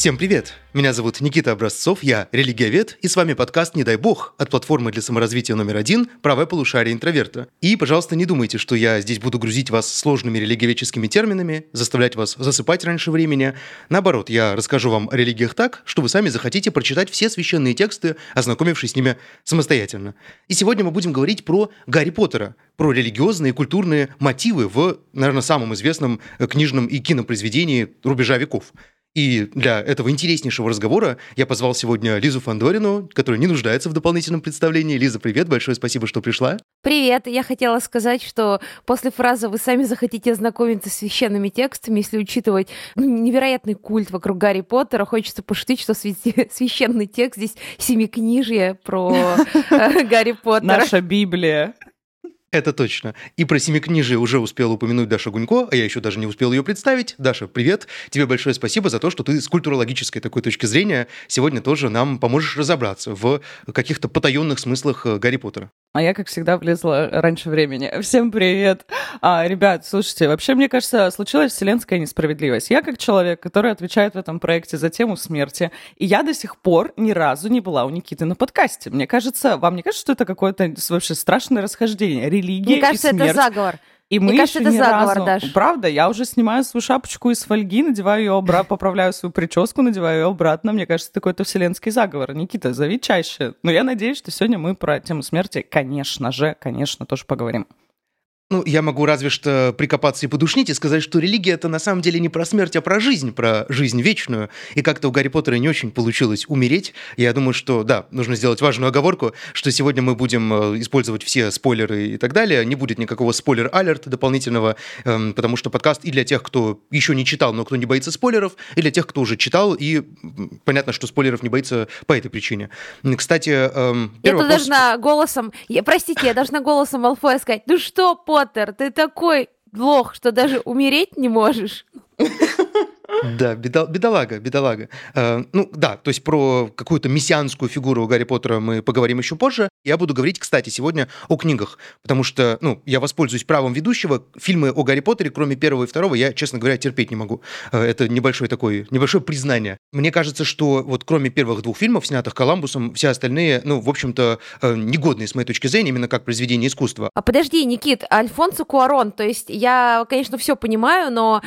Всем привет! Меня зовут Никита Образцов, я религиовед, и с вами подкаст «Не дай бог» от платформы для саморазвития номер один «Правое полушарие интроверта». И, пожалуйста, не думайте, что я здесь буду грузить вас сложными религиоведческими терминами, заставлять вас засыпать раньше времени. Наоборот, я расскажу вам о религиях так, что вы сами захотите прочитать все священные тексты, ознакомившись с ними самостоятельно. И сегодня мы будем говорить про Гарри Поттера, про религиозные и культурные мотивы в, наверное, самом известном книжном и кинопроизведении рубежа веков – и для этого интереснейшего разговора я позвал сегодня Лизу Фандорину, которая не нуждается в дополнительном представлении. Лиза, привет, большое спасибо, что пришла. Привет, я хотела сказать, что после фразы «вы сами захотите ознакомиться с священными текстами», если учитывать ну, невероятный культ вокруг Гарри Поттера, хочется пошутить, что священный текст здесь семикнижье про э, Гарри Поттера. Наша Библия. Это точно. И про семикнижие уже успел упомянуть Даша Гунько, а я еще даже не успел ее представить. Даша, привет. Тебе большое спасибо за то, что ты с культурологической такой точки зрения сегодня тоже нам поможешь разобраться в каких-то потаенных смыслах э, Гарри Поттера. А я, как всегда, влезла раньше времени. Всем привет! А, ребят, слушайте, вообще, мне кажется, случилась вселенская несправедливость. Я как человек, который отвечает в этом проекте за тему смерти, и я до сих пор ни разу не была у Никиты на подкасте. Мне кажется, вам не кажется, что это какое-то вообще страшное расхождение? Религия Мне кажется, и смерть. это заговор. И мы Мне кажется, это заговор, разу... Даш. Правда, я уже снимаю свою шапочку из фольги, надеваю ее обратно, поправляю свою прическу, надеваю ее обратно. Мне кажется, это какой-то вселенский заговор. Никита, зови чаще. Но я надеюсь, что сегодня мы про тему смерти, конечно же, конечно, тоже поговорим. Ну, я могу разве что прикопаться и подушнить и сказать, что религия это на самом деле не про смерть, а про жизнь, про жизнь вечную. И как-то у Гарри Поттера не очень получилось умереть. Я думаю, что, да, нужно сделать важную оговорку, что сегодня мы будем э, использовать все спойлеры и так далее. Не будет никакого спойлер-алерта дополнительного, эм, потому что подкаст и для тех, кто еще не читал, но кто не боится спойлеров, и для тех, кто уже читал, и понятно, что спойлеров не боится по этой причине. Кстати, эм, Я первый тут вопрос- должна голосом... Я, простите, я должна голосом Малфоя сказать, ну что, Поттер, ты такой лох, что даже умереть не можешь. Да, бедолага, бедолага. Э, ну да, то есть про какую-то мессианскую фигуру Гарри Поттера мы поговорим еще позже. Я буду говорить, кстати, сегодня о книгах, потому что, ну, я воспользуюсь правом ведущего. Фильмы о Гарри Поттере, кроме первого и второго, я, честно говоря, терпеть не могу. Э, это небольшое такое, небольшое признание. Мне кажется, что вот кроме первых двух фильмов, снятых Коламбусом, все остальные, ну, в общем-то, э, негодные с моей точки зрения, именно как произведение искусства. А подожди, Никит, Альфонсо Куарон, то есть я, конечно, все понимаю, но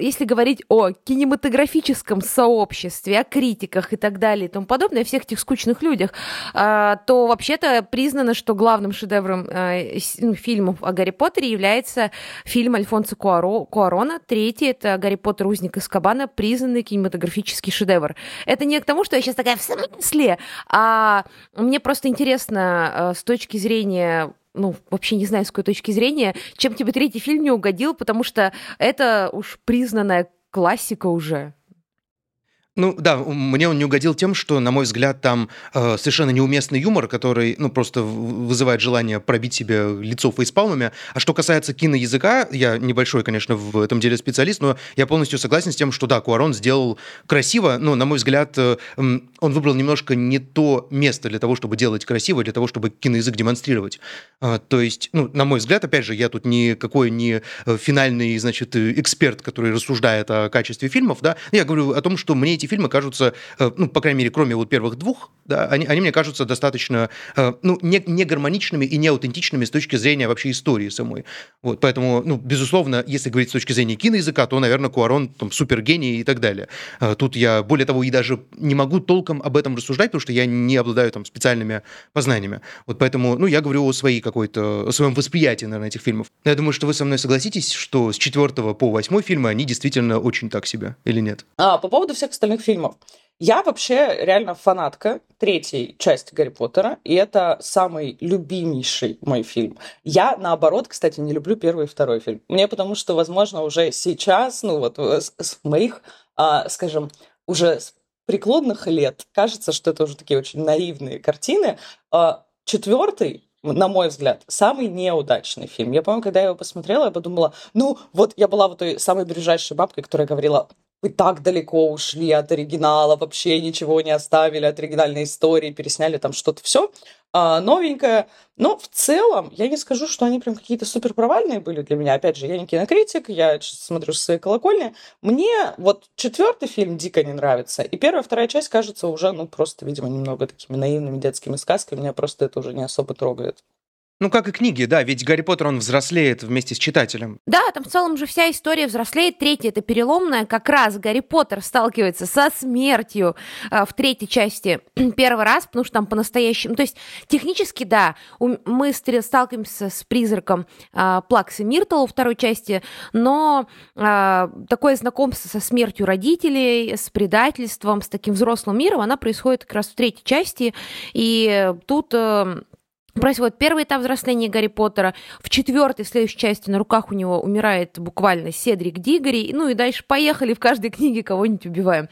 если говорить о кинематографическом сообществе, о критиках и так далее и тому подобное, о всех этих скучных людях, э, то вообще-то признано, что главным шедевром с- ну, фильмов о Гарри Поттере является фильм Альфонсо Куаро- Куарона. Третий — это «Гарри Поттер. Узник из Кабана», признанный кинематографический шедевр. Это не к тому, что я сейчас такая в смысле, а мне просто интересно с точки зрения ну, вообще не знаю, с какой точки зрения, чем тебе третий фильм не угодил, потому что это уж признанная классика уже. Ну да, мне он не угодил тем, что, на мой взгляд, там э, совершенно неуместный юмор, который, ну, просто вызывает желание пробить себе лицо фейспалмами. А что касается киноязыка, я небольшой, конечно, в этом деле специалист, но я полностью согласен с тем, что да, Куарон сделал красиво, но, на мой взгляд, э, он выбрал немножко не то место для того, чтобы делать красиво, для того, чтобы киноязык демонстрировать. А, то есть, ну, на мой взгляд, опять же, я тут никакой не э, финальный, значит, э, эксперт, который рассуждает о качестве фильмов, да, я говорю о том, что мне эти фильмы кажутся, э, ну, по крайней мере, кроме вот первых двух, да, они, они мне кажутся достаточно, э, ну, не, не гармоничными и не аутентичными с точки зрения вообще истории самой. Вот, поэтому, ну, безусловно, если говорить с точки зрения киноязыка, то, наверное, Куарон там супергений и так далее. Э, Тут я, более того, и даже не могу толком об этом рассуждать, потому что я не обладаю там специальными познаниями. Вот поэтому, ну, я говорю о своей какой-то, о своем восприятии, наверное, этих фильмов. Я думаю, что вы со мной согласитесь, что с четвертого по восьмой фильмы, они действительно очень так себе, или нет? А, по поводу всех остальных фильмов. Я вообще реально фанатка третьей части Гарри Поттера, и это самый любимейший мой фильм. Я, наоборот, кстати, не люблю первый и второй фильм. Мне потому что, возможно, уже сейчас, ну вот э, с, с моих, а, скажем, уже с преклонных лет, кажется, что это уже такие очень наивные картины. А, четвертый на мой взгляд, самый неудачный фильм. Я помню, когда я его посмотрела, я подумала, ну, вот я была вот той самой ближайшей бабкой, которая говорила, вы так далеко ушли от оригинала, вообще ничего не оставили от оригинальной истории, пересняли там что-то все а, новенькое. Но в целом я не скажу, что они прям какие-то супер провальные были для меня. Опять же, я не кинокритик, я смотрю с своей колокольни. Мне вот четвертый фильм дико не нравится. И первая, вторая часть кажется уже, ну, просто, видимо, немного такими наивными детскими сказками. Меня просто это уже не особо трогает. Ну, как и книги, да, ведь Гарри Поттер, он взрослеет вместе с читателем. Да, там в целом же вся история взрослеет. Третья — это переломная. Как раз Гарри Поттер сталкивается со смертью э, в третьей части первый раз, потому что там по-настоящему... То есть технически, да, мы сталкиваемся с призраком э, Плакса Миртл во второй части, но э, такое знакомство со смертью родителей, с предательством, с таким взрослым миром, она происходит как раз в третьей части, и тут... Э, происходит первый этап взросления Гарри Поттера. В четвертой, в следующей части, на руках у него умирает буквально Седрик Дигори. Ну и дальше поехали, в каждой книге кого-нибудь убиваем.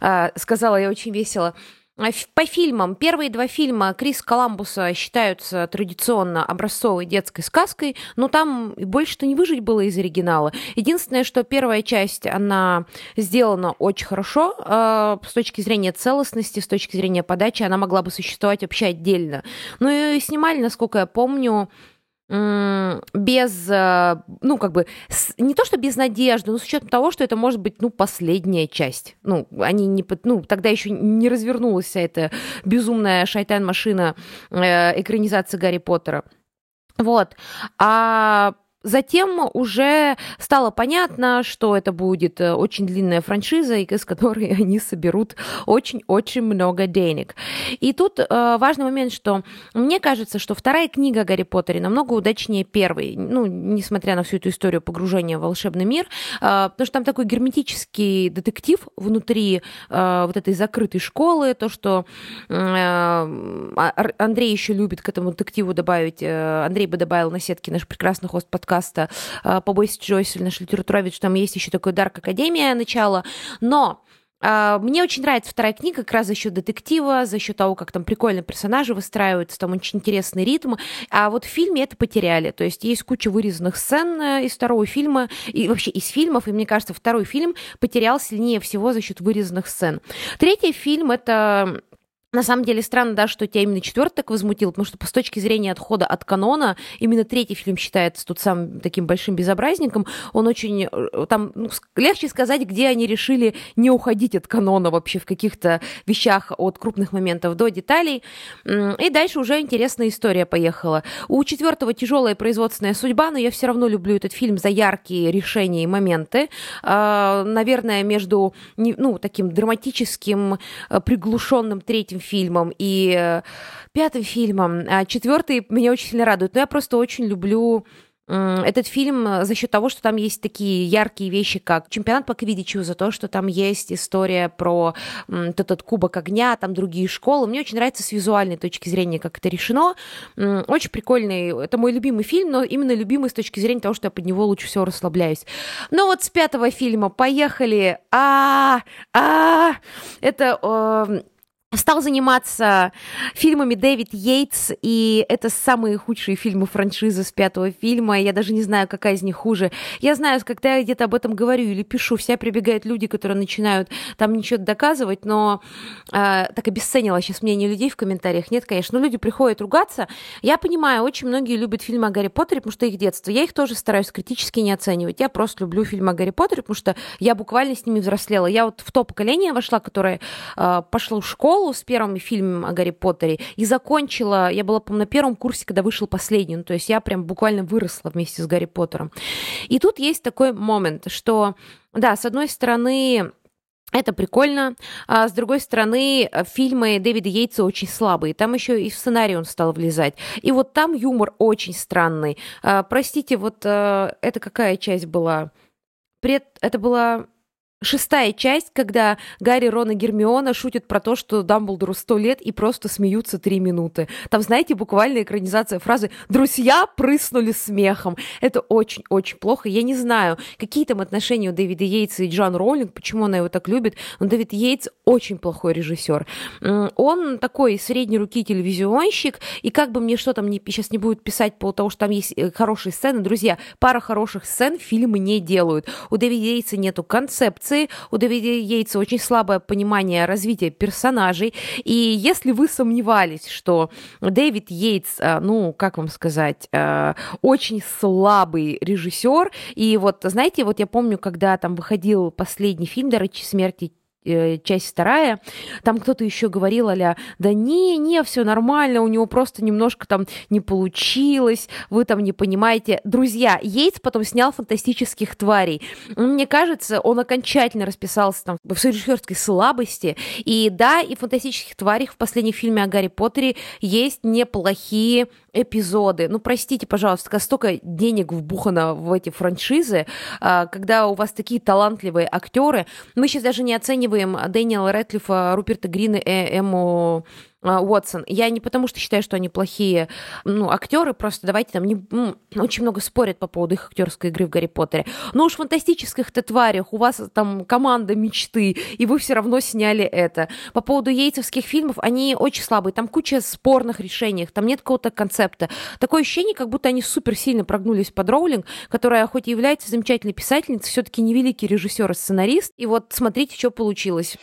А, сказала я очень весело. А по фильмам. Первые два фильма Крис Коламбуса считаются традиционно образцовой детской сказкой, но там больше-то не выжить было из оригинала. Единственное, что первая часть, она сделана очень хорошо э, с точки зрения целостности, с точки зрения подачи, она могла бы существовать вообще отдельно. Ну и снимали, насколько я помню, без, э, ну, как бы, не то, что без надежды, но с учетом того, что это может быть, ну, последняя часть. Ну, они не, ну, тогда еще не развернулась вся эта безумная шайтан-машина э, экранизации Гарри Поттера. Вот. А Затем уже стало понятно, что это будет э, очень длинная франшиза, из которой они соберут очень-очень много денег. И тут э, важный момент, что мне кажется, что вторая книга о Гарри Поттере намного удачнее первой, ну, несмотря на всю эту историю погружения в волшебный мир, э, потому что там такой герметический детектив внутри э, вот этой закрытой школы, то, что э, а, Андрей еще любит к этому детективу добавить, э, Андрей бы добавил на сетке наш прекрасный хост подкаст подкаста э, «Побойся Джойсель», наш литературовед, там есть еще такой «Дарк Академия» начало, но э, мне очень нравится вторая книга как раз за счет детектива, за счет того, как там прикольно персонажи выстраиваются, там очень интересный ритм. А вот в фильме это потеряли. То есть есть куча вырезанных сцен э, из второго фильма, и вообще из фильмов, и мне кажется, второй фильм потерял сильнее всего за счет вырезанных сцен. Третий фильм — это на самом деле странно, да, что тебя именно четвертый так возмутил, потому что с точки зрения отхода от канона, именно третий фильм считается тут самым таким большим безобразником. Он очень... Э, там ну, легче сказать, где они решили не уходить от канона вообще в каких-то вещах от крупных моментов до деталей. И дальше уже интересная история поехала. У четвертого тяжелая производственная судьба, но я все равно люблю этот фильм за яркие решения и моменты. А, наверное, между ну, таким драматическим, э, приглушенным третьим третьим фильмом и э, пятым фильмом. А четвертый меня очень сильно радует. Но я просто очень люблю этот фильм за счет того, что там есть такие яркие вещи, как чемпионат по квиддичу, за то, что там есть история про этот кубок огня, там другие школы. Мне очень нравится с визуальной точки зрения, как это решено. Очень прикольный. Это мой любимый фильм, но именно любимый с точки зрения того, что я под него лучше всего расслабляюсь. Но вот с пятого фильма поехали. А, а, это э, стал заниматься фильмами Дэвид Йейтс, и это самые худшие фильмы франшизы с пятого фильма. Я даже не знаю, какая из них хуже. Я знаю, когда я где-то об этом говорю или пишу, все прибегают люди, которые начинают там ничего доказывать, но э, так обесценила сейчас мнение людей в комментариях. Нет, конечно, но люди приходят ругаться. Я понимаю, очень многие любят фильмы о Гарри Поттере, потому что их детство. Я их тоже стараюсь критически не оценивать. Я просто люблю фильмы о Гарри Поттере, потому что я буквально с ними взрослела. Я вот в то поколение вошла, которое э, пошло в школу, школу с первым фильмом о Гарри Поттере и закончила, я была, по-моему, на первом курсе, когда вышел последний, ну, то есть я прям буквально выросла вместе с Гарри Поттером. И тут есть такой момент, что, да, с одной стороны, это прикольно. А с другой стороны, фильмы Дэвида Йейтса очень слабые. Там еще и в сценарий он стал влезать. И вот там юмор очень странный. А, простите, вот а, это какая часть была? Пред... Это была Шестая часть, когда Гарри, Рон и Гермиона шутят про то, что Дамблдору сто лет и просто смеются три минуты. Там, знаете, буквально экранизация фразы «Друзья прыснули смехом». Это очень-очень плохо. Я не знаю, какие там отношения у Дэвида Йейтса и Джон Роулинг, почему она его так любит, но Дэвид Йейтс очень плохой режиссер. Он такой средней руки телевизионщик, и как бы мне что там не, сейчас не будет писать по того, что там есть э, хорошие сцены, друзья, пара хороших сцен фильмы не делают. У Дэвида Йейтса нету концепции, концепции, у Дэвида Йейтса очень слабое понимание развития персонажей, и если вы сомневались, что Дэвид Йейтс, э, ну, как вам сказать, э, очень слабый режиссер, и вот, знаете, вот я помню, когда там выходил последний фильм «Дорочи смерти Э, часть вторая, там кто-то еще говорил, аля, да не, не, все нормально, у него просто немножко там не получилось, вы там не понимаете. Друзья, Йейтс потом снял «Фантастических тварей». Мне кажется, он окончательно расписался там в режиссерской слабости, и да, и в «Фантастических тварях» в последнем фильме о Гарри Поттере есть неплохие эпизоды. Ну, простите, пожалуйста, столько денег вбухано в эти франшизы, а, когда у вас такие талантливые актеры. Мы сейчас даже не оцениваем Дэниела Рэдклиффа, Руперта Грина и Эмму Уотсон. Я не потому что считаю, что они плохие ну, актеры, просто давайте там не, ну, очень много спорят по поводу их актерской игры в Гарри Поттере. Но уж в фантастических-то тварях у вас там команда мечты, и вы все равно сняли это. По поводу яйцевских фильмов, они очень слабые, там куча спорных решений, там нет какого-то концепта. Такое ощущение, как будто они супер сильно прогнулись под Роулинг, которая хоть и является замечательной писательницей, все-таки невеликий режиссер и сценарист. И вот смотрите, что получилось.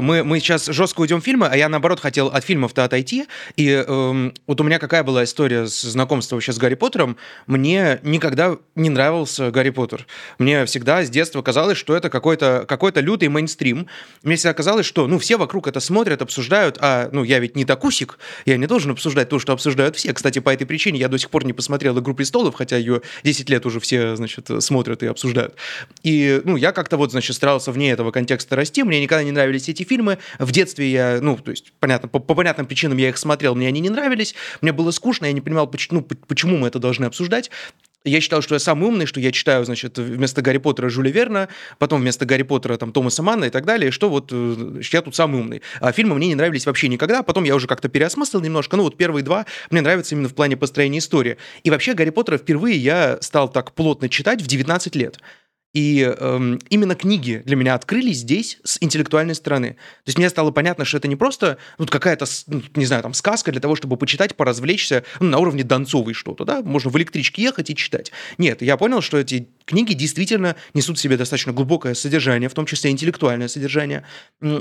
Мы, мы сейчас жестко уйдем в фильмы, а я, наоборот, хотел от фильмов-то отойти. И эм, вот у меня какая была история с знакомством вообще с Гарри Поттером. Мне никогда не нравился Гарри Поттер. Мне всегда с детства казалось, что это какой-то какой лютый мейнстрим. Мне всегда казалось, что ну, все вокруг это смотрят, обсуждают, а ну, я ведь не такусик, я не должен обсуждать то, что обсуждают все. Кстати, по этой причине я до сих пор не посмотрел «Игру престолов», хотя ее 10 лет уже все, значит, смотрят и обсуждают. И, ну, я как-то вот, значит, старался вне этого контекста расти, мне никогда не нравились эти эти фильмы. В детстве я, ну, то есть, понятно, по, по понятным причинам я их смотрел, мне они не нравились, мне было скучно, я не понимал, почему, ну, почему мы это должны обсуждать. Я считал, что я самый умный, что я читаю, значит, вместо Гарри Поттера Жюля Верна, потом вместо Гарри Поттера там Томаса Манна и так далее, что вот э, я тут самый умный. А фильмы мне не нравились вообще никогда, потом я уже как-то переосмыслил немножко, ну вот первые два мне нравятся именно в плане построения истории. И вообще Гарри Поттера впервые я стал так плотно читать в 19 лет. И эм, именно книги для меня открылись здесь с интеллектуальной стороны. То есть мне стало понятно, что это не просто ну, какая-то, ну, не знаю, там сказка для того, чтобы почитать, поразвлечься ну, на уровне Донцовой что-то, да, можно в электричке ехать и читать. Нет, я понял, что эти книги действительно несут в себе достаточно глубокое содержание, в том числе интеллектуальное содержание.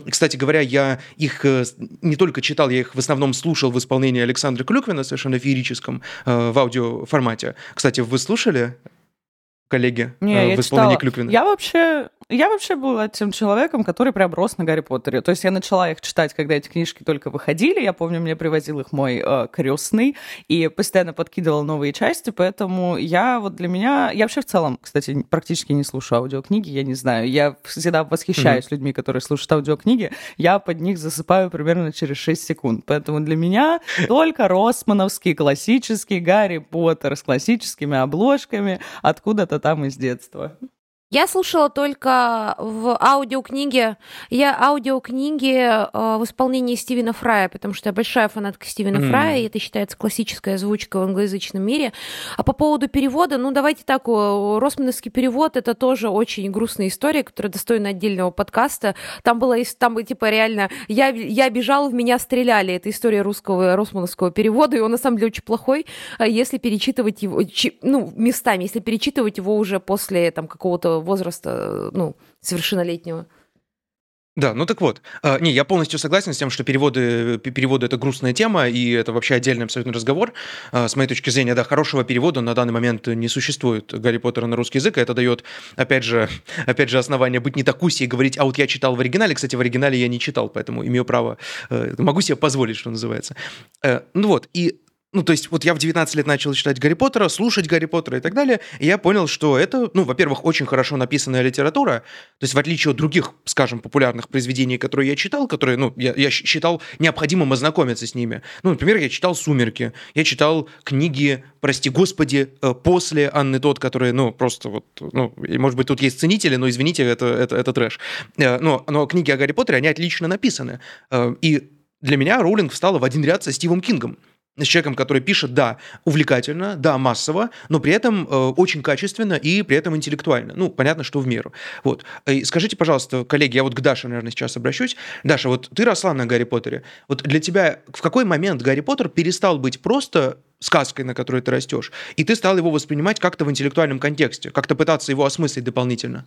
Кстати говоря, я их э, не только читал, я их в основном слушал в исполнении Александра Клюквина, совершенно феерическом, э, в аудиоформате. Кстати, вы слушали коллеги Не, э, в исполнении Клюквина? Я вообще я вообще была тем человеком, который прям рос на Гарри Поттере. То есть я начала их читать, когда эти книжки только выходили. Я помню, мне привозил их мой э, крестный и постоянно подкидывал новые части, поэтому я вот для меня... Я вообще в целом, кстати, практически не слушаю аудиокниги, я не знаю. Я всегда восхищаюсь mm-hmm. людьми, которые слушают аудиокниги. Я под них засыпаю примерно через 6 секунд. Поэтому для меня только Росмановский классический Гарри Поттер с классическими обложками откуда-то там из детства. Я слушала только в аудиокниге. Я аудиокниги э, в исполнении Стивена Фрая, потому что я большая фанатка Стивена mm. Фрая, и это считается классическая озвучка в англоязычном мире. А по поводу перевода, ну давайте так, Росмановский перевод это тоже очень грустная история, которая достойна отдельного подкаста. Там было, там типа реально, я, я бежал, в меня стреляли. Это история русского Росмановского перевода, и он на самом деле очень плохой, а если перечитывать его, ну, местами, если перечитывать его уже после там какого-то возраста, ну, совершеннолетнего. Да, ну так вот. А, не, я полностью согласен с тем, что переводы, переводы это грустная тема, и это вообще отдельный абсолютно разговор. А, с моей точки зрения, да, хорошего перевода на данный момент не существует Гарри Поттера на русский язык, и это дает, опять же, опять же, основание быть не такуси и говорить, а вот я читал в оригинале, кстати, в оригинале я не читал, поэтому имею право, э, могу себе позволить, что называется. Э, ну вот, и ну, то есть, вот я в 19 лет начал читать Гарри Поттера, слушать Гарри Поттера и так далее, и я понял, что это, ну, во-первых, очень хорошо написанная литература, то есть, в отличие от других, скажем, популярных произведений, которые я читал, которые, ну, я, я считал необходимым ознакомиться с ними. Ну, например, я читал «Сумерки», я читал книги, прости господи, э, после Анны Тот, которые, ну, просто вот, ну, может быть, тут есть ценители, но, извините, это, это, это трэш. Э, но, но книги о Гарри Поттере, они отлично написаны. Э, и для меня Роулинг встала в один ряд со Стивом Кингом. С человеком, который пишет, да, увлекательно, да, массово, но при этом э, очень качественно и при этом интеллектуально. Ну, понятно, что в меру. Вот. И скажите, пожалуйста, коллеги, я вот к Даше, наверное, сейчас обращусь. Даша, вот ты росла на Гарри Поттере. Вот для тебя в какой момент Гарри Поттер перестал быть просто сказкой, на которой ты растешь, и ты стал его воспринимать как-то в интеллектуальном контексте, как-то пытаться его осмыслить дополнительно?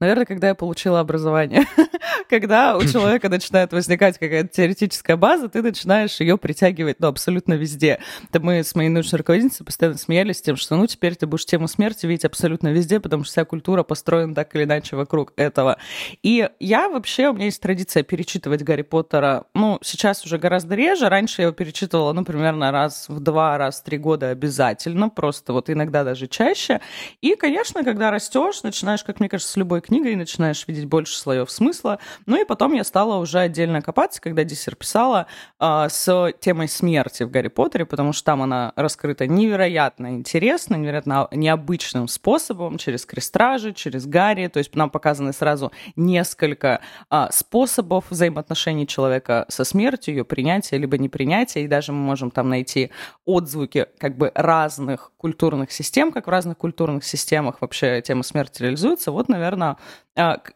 Наверное, когда я получила образование. когда у человека начинает возникать какая-то теоретическая база, ты начинаешь ее притягивать ну, абсолютно везде. Это мы с моей научной руководительницей постоянно смеялись тем, что ну теперь ты будешь тему смерти видеть абсолютно везде, потому что вся культура построена так или иначе вокруг этого. И я вообще, у меня есть традиция перечитывать Гарри Поттера, ну, сейчас уже гораздо реже. Раньше я его перечитывала, ну, примерно раз в два, раз в три года обязательно, просто вот иногда даже чаще. И, конечно, когда растешь, начинаешь, как мне кажется, с любой книгой начинаешь видеть больше слоев смысла. Ну и потом я стала уже отдельно копаться, когда диссер писала э, с темой смерти в Гарри Поттере, потому что там она раскрыта невероятно интересно, невероятно необычным способом, через крестражи, через Гарри. То есть нам показаны сразу несколько э, способов взаимоотношений человека со смертью, ее принятия либо непринятия, и даже мы можем там найти отзвуки как бы разных культурных систем, как в разных культурных системах вообще тема смерти реализуется. Вот, наверное,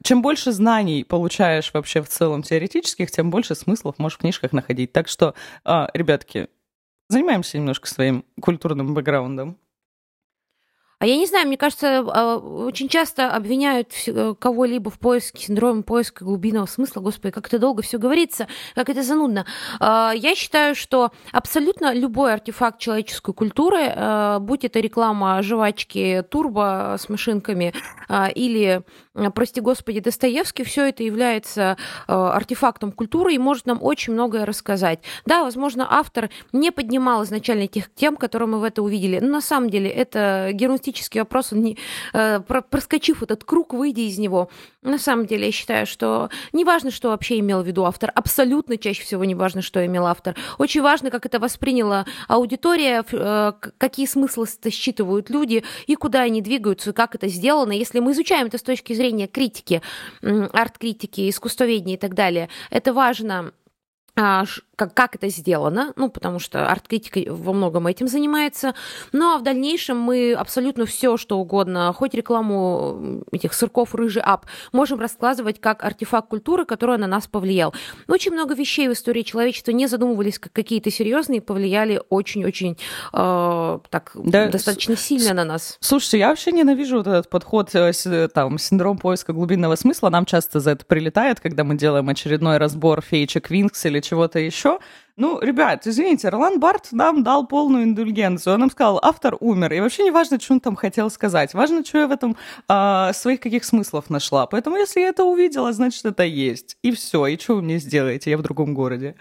чем больше знаний получаешь вообще в целом теоретических, тем больше смыслов можешь в книжках находить. Так что, а, ребятки, занимаемся немножко своим культурным бэкграундом. А я не знаю, мне кажется, а, очень часто обвиняют э, кого-либо в поиске, синдроме поиска глубинного смысла. Господи, как это долго все говорится, как это занудно. А, я считаю, что абсолютно любой артефакт человеческой культуры, а, будь это реклама жвачки турбо с машинками или, прости господи, Достоевский, все это является артефактом культуры и может нам очень многое рассказать. Да, возможно, автор не поднимал изначально тех тем, которые мы в это увидели, но на самом деле это героистический риторический вопрос, он не, э, проскочив этот круг, выйдя из него. На самом деле, я считаю, что не важно, что вообще имел в виду автор, абсолютно чаще всего не важно, что имел автор. Очень важно, как это восприняла аудитория, э, какие смыслы считывают люди и куда они двигаются, как это сделано. Если мы изучаем это с точки зрения критики, арт-критики, искусствоведения и так далее, это важно как, как это сделано, ну, потому что арт-критика во многом этим занимается. Ну, а в дальнейшем мы абсолютно все, что угодно, хоть рекламу этих сырков рыжий ап, можем рассказывать как артефакт культуры, который на нас повлиял. Очень много вещей в истории человечества не задумывались как какие-то серьезные, повлияли очень-очень э, так да, достаточно сильно на нас. Слушайте, я вообще ненавижу вот этот подход, э, там, синдром поиска глубинного смысла. Нам часто за это прилетает, когда мы делаем очередной разбор феечек Винкс или чего-то еще. Ну, ребят, извините, Ролан Барт нам дал полную индульгенцию. Он нам сказал, автор умер. И вообще не важно, что он там хотел сказать. Важно, что я в этом э, своих каких смыслов нашла. Поэтому, если я это увидела, значит, это есть. И все. И что вы мне сделаете? Я в другом городе.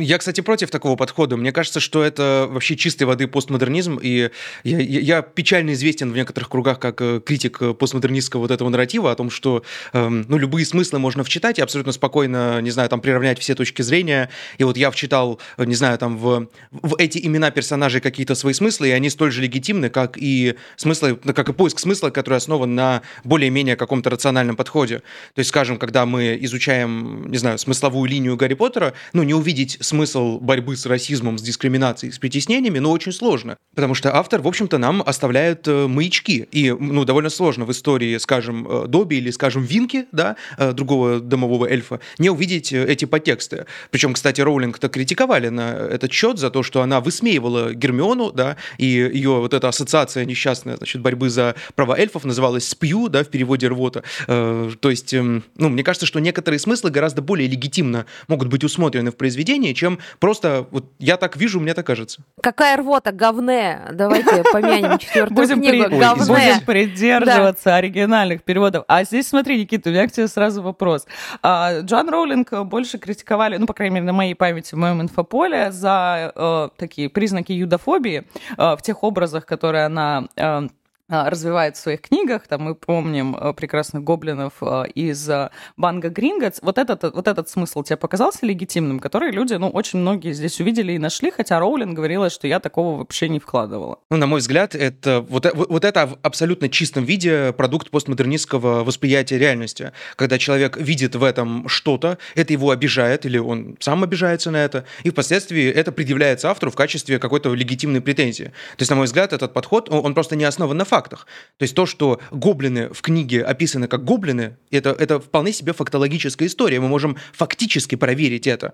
Я, кстати, против такого подхода. Мне кажется, что это вообще чистой воды постмодернизм, и я, я, я печально известен в некоторых кругах как э, критик э, постмодернистского вот этого нарратива о том, что эм, ну, любые смыслы можно вчитать и абсолютно спокойно, не знаю, там приравнять все точки зрения. И вот я вчитал, э, не знаю, там в, в эти имена персонажей какие-то свои смыслы, и они столь же легитимны, как и смыслы, как и поиск смысла, который основан на более-менее каком-то рациональном подходе. То есть, скажем, когда мы изучаем, не знаю, смысловую линию Гарри Поттера, ну, не увидеть смысл борьбы с расизмом, с дискриминацией, с притеснениями, но очень сложно. Потому что автор, в общем-то, нам оставляет э, маячки. И, ну, довольно сложно в истории, скажем, э, Добби или, скажем, Винки, да, э, другого домового эльфа, не увидеть эти подтексты. Причем, кстати, Роулинг-то критиковали на этот счет за то, что она высмеивала Гермиону, да, и ее вот эта ассоциация несчастная, значит, борьбы за права эльфов называлась «спью», да, в переводе рвота. То есть, эм, ну, мне кажется, что некоторые смыслы гораздо более легитимно могут быть усмотрены в произведении, сложнее, чем просто вот я так вижу, мне так кажется. Какая рвота, говне. Давайте помянем четвертую будем книгу. При... Говне. Будем придерживаться да. оригинальных переводов. А здесь, смотри, Никита, у меня к тебе сразу вопрос. А, Джон Роулинг больше критиковали, ну, по крайней мере, на моей памяти, в моем инфополе, за э, такие признаки юдофобии э, в тех образах, которые она... Э, развивает в своих книгах. Там мы помним а, прекрасных гоблинов а, из Банга Гринготс. Вот этот, вот этот смысл тебе показался легитимным, который люди, ну, очень многие здесь увидели и нашли, хотя Роулин говорила, что я такого вообще не вкладывала. Ну, на мой взгляд, это вот, вот это в абсолютно чистом виде продукт постмодернистского восприятия реальности. Когда человек видит в этом что-то, это его обижает, или он сам обижается на это, и впоследствии это предъявляется автору в качестве какой-то легитимной претензии. То есть, на мой взгляд, этот подход, он просто не основан на фактах фактах. То есть то, что гоблины в книге описаны как гоблины, это, это вполне себе фактологическая история. Мы можем фактически проверить это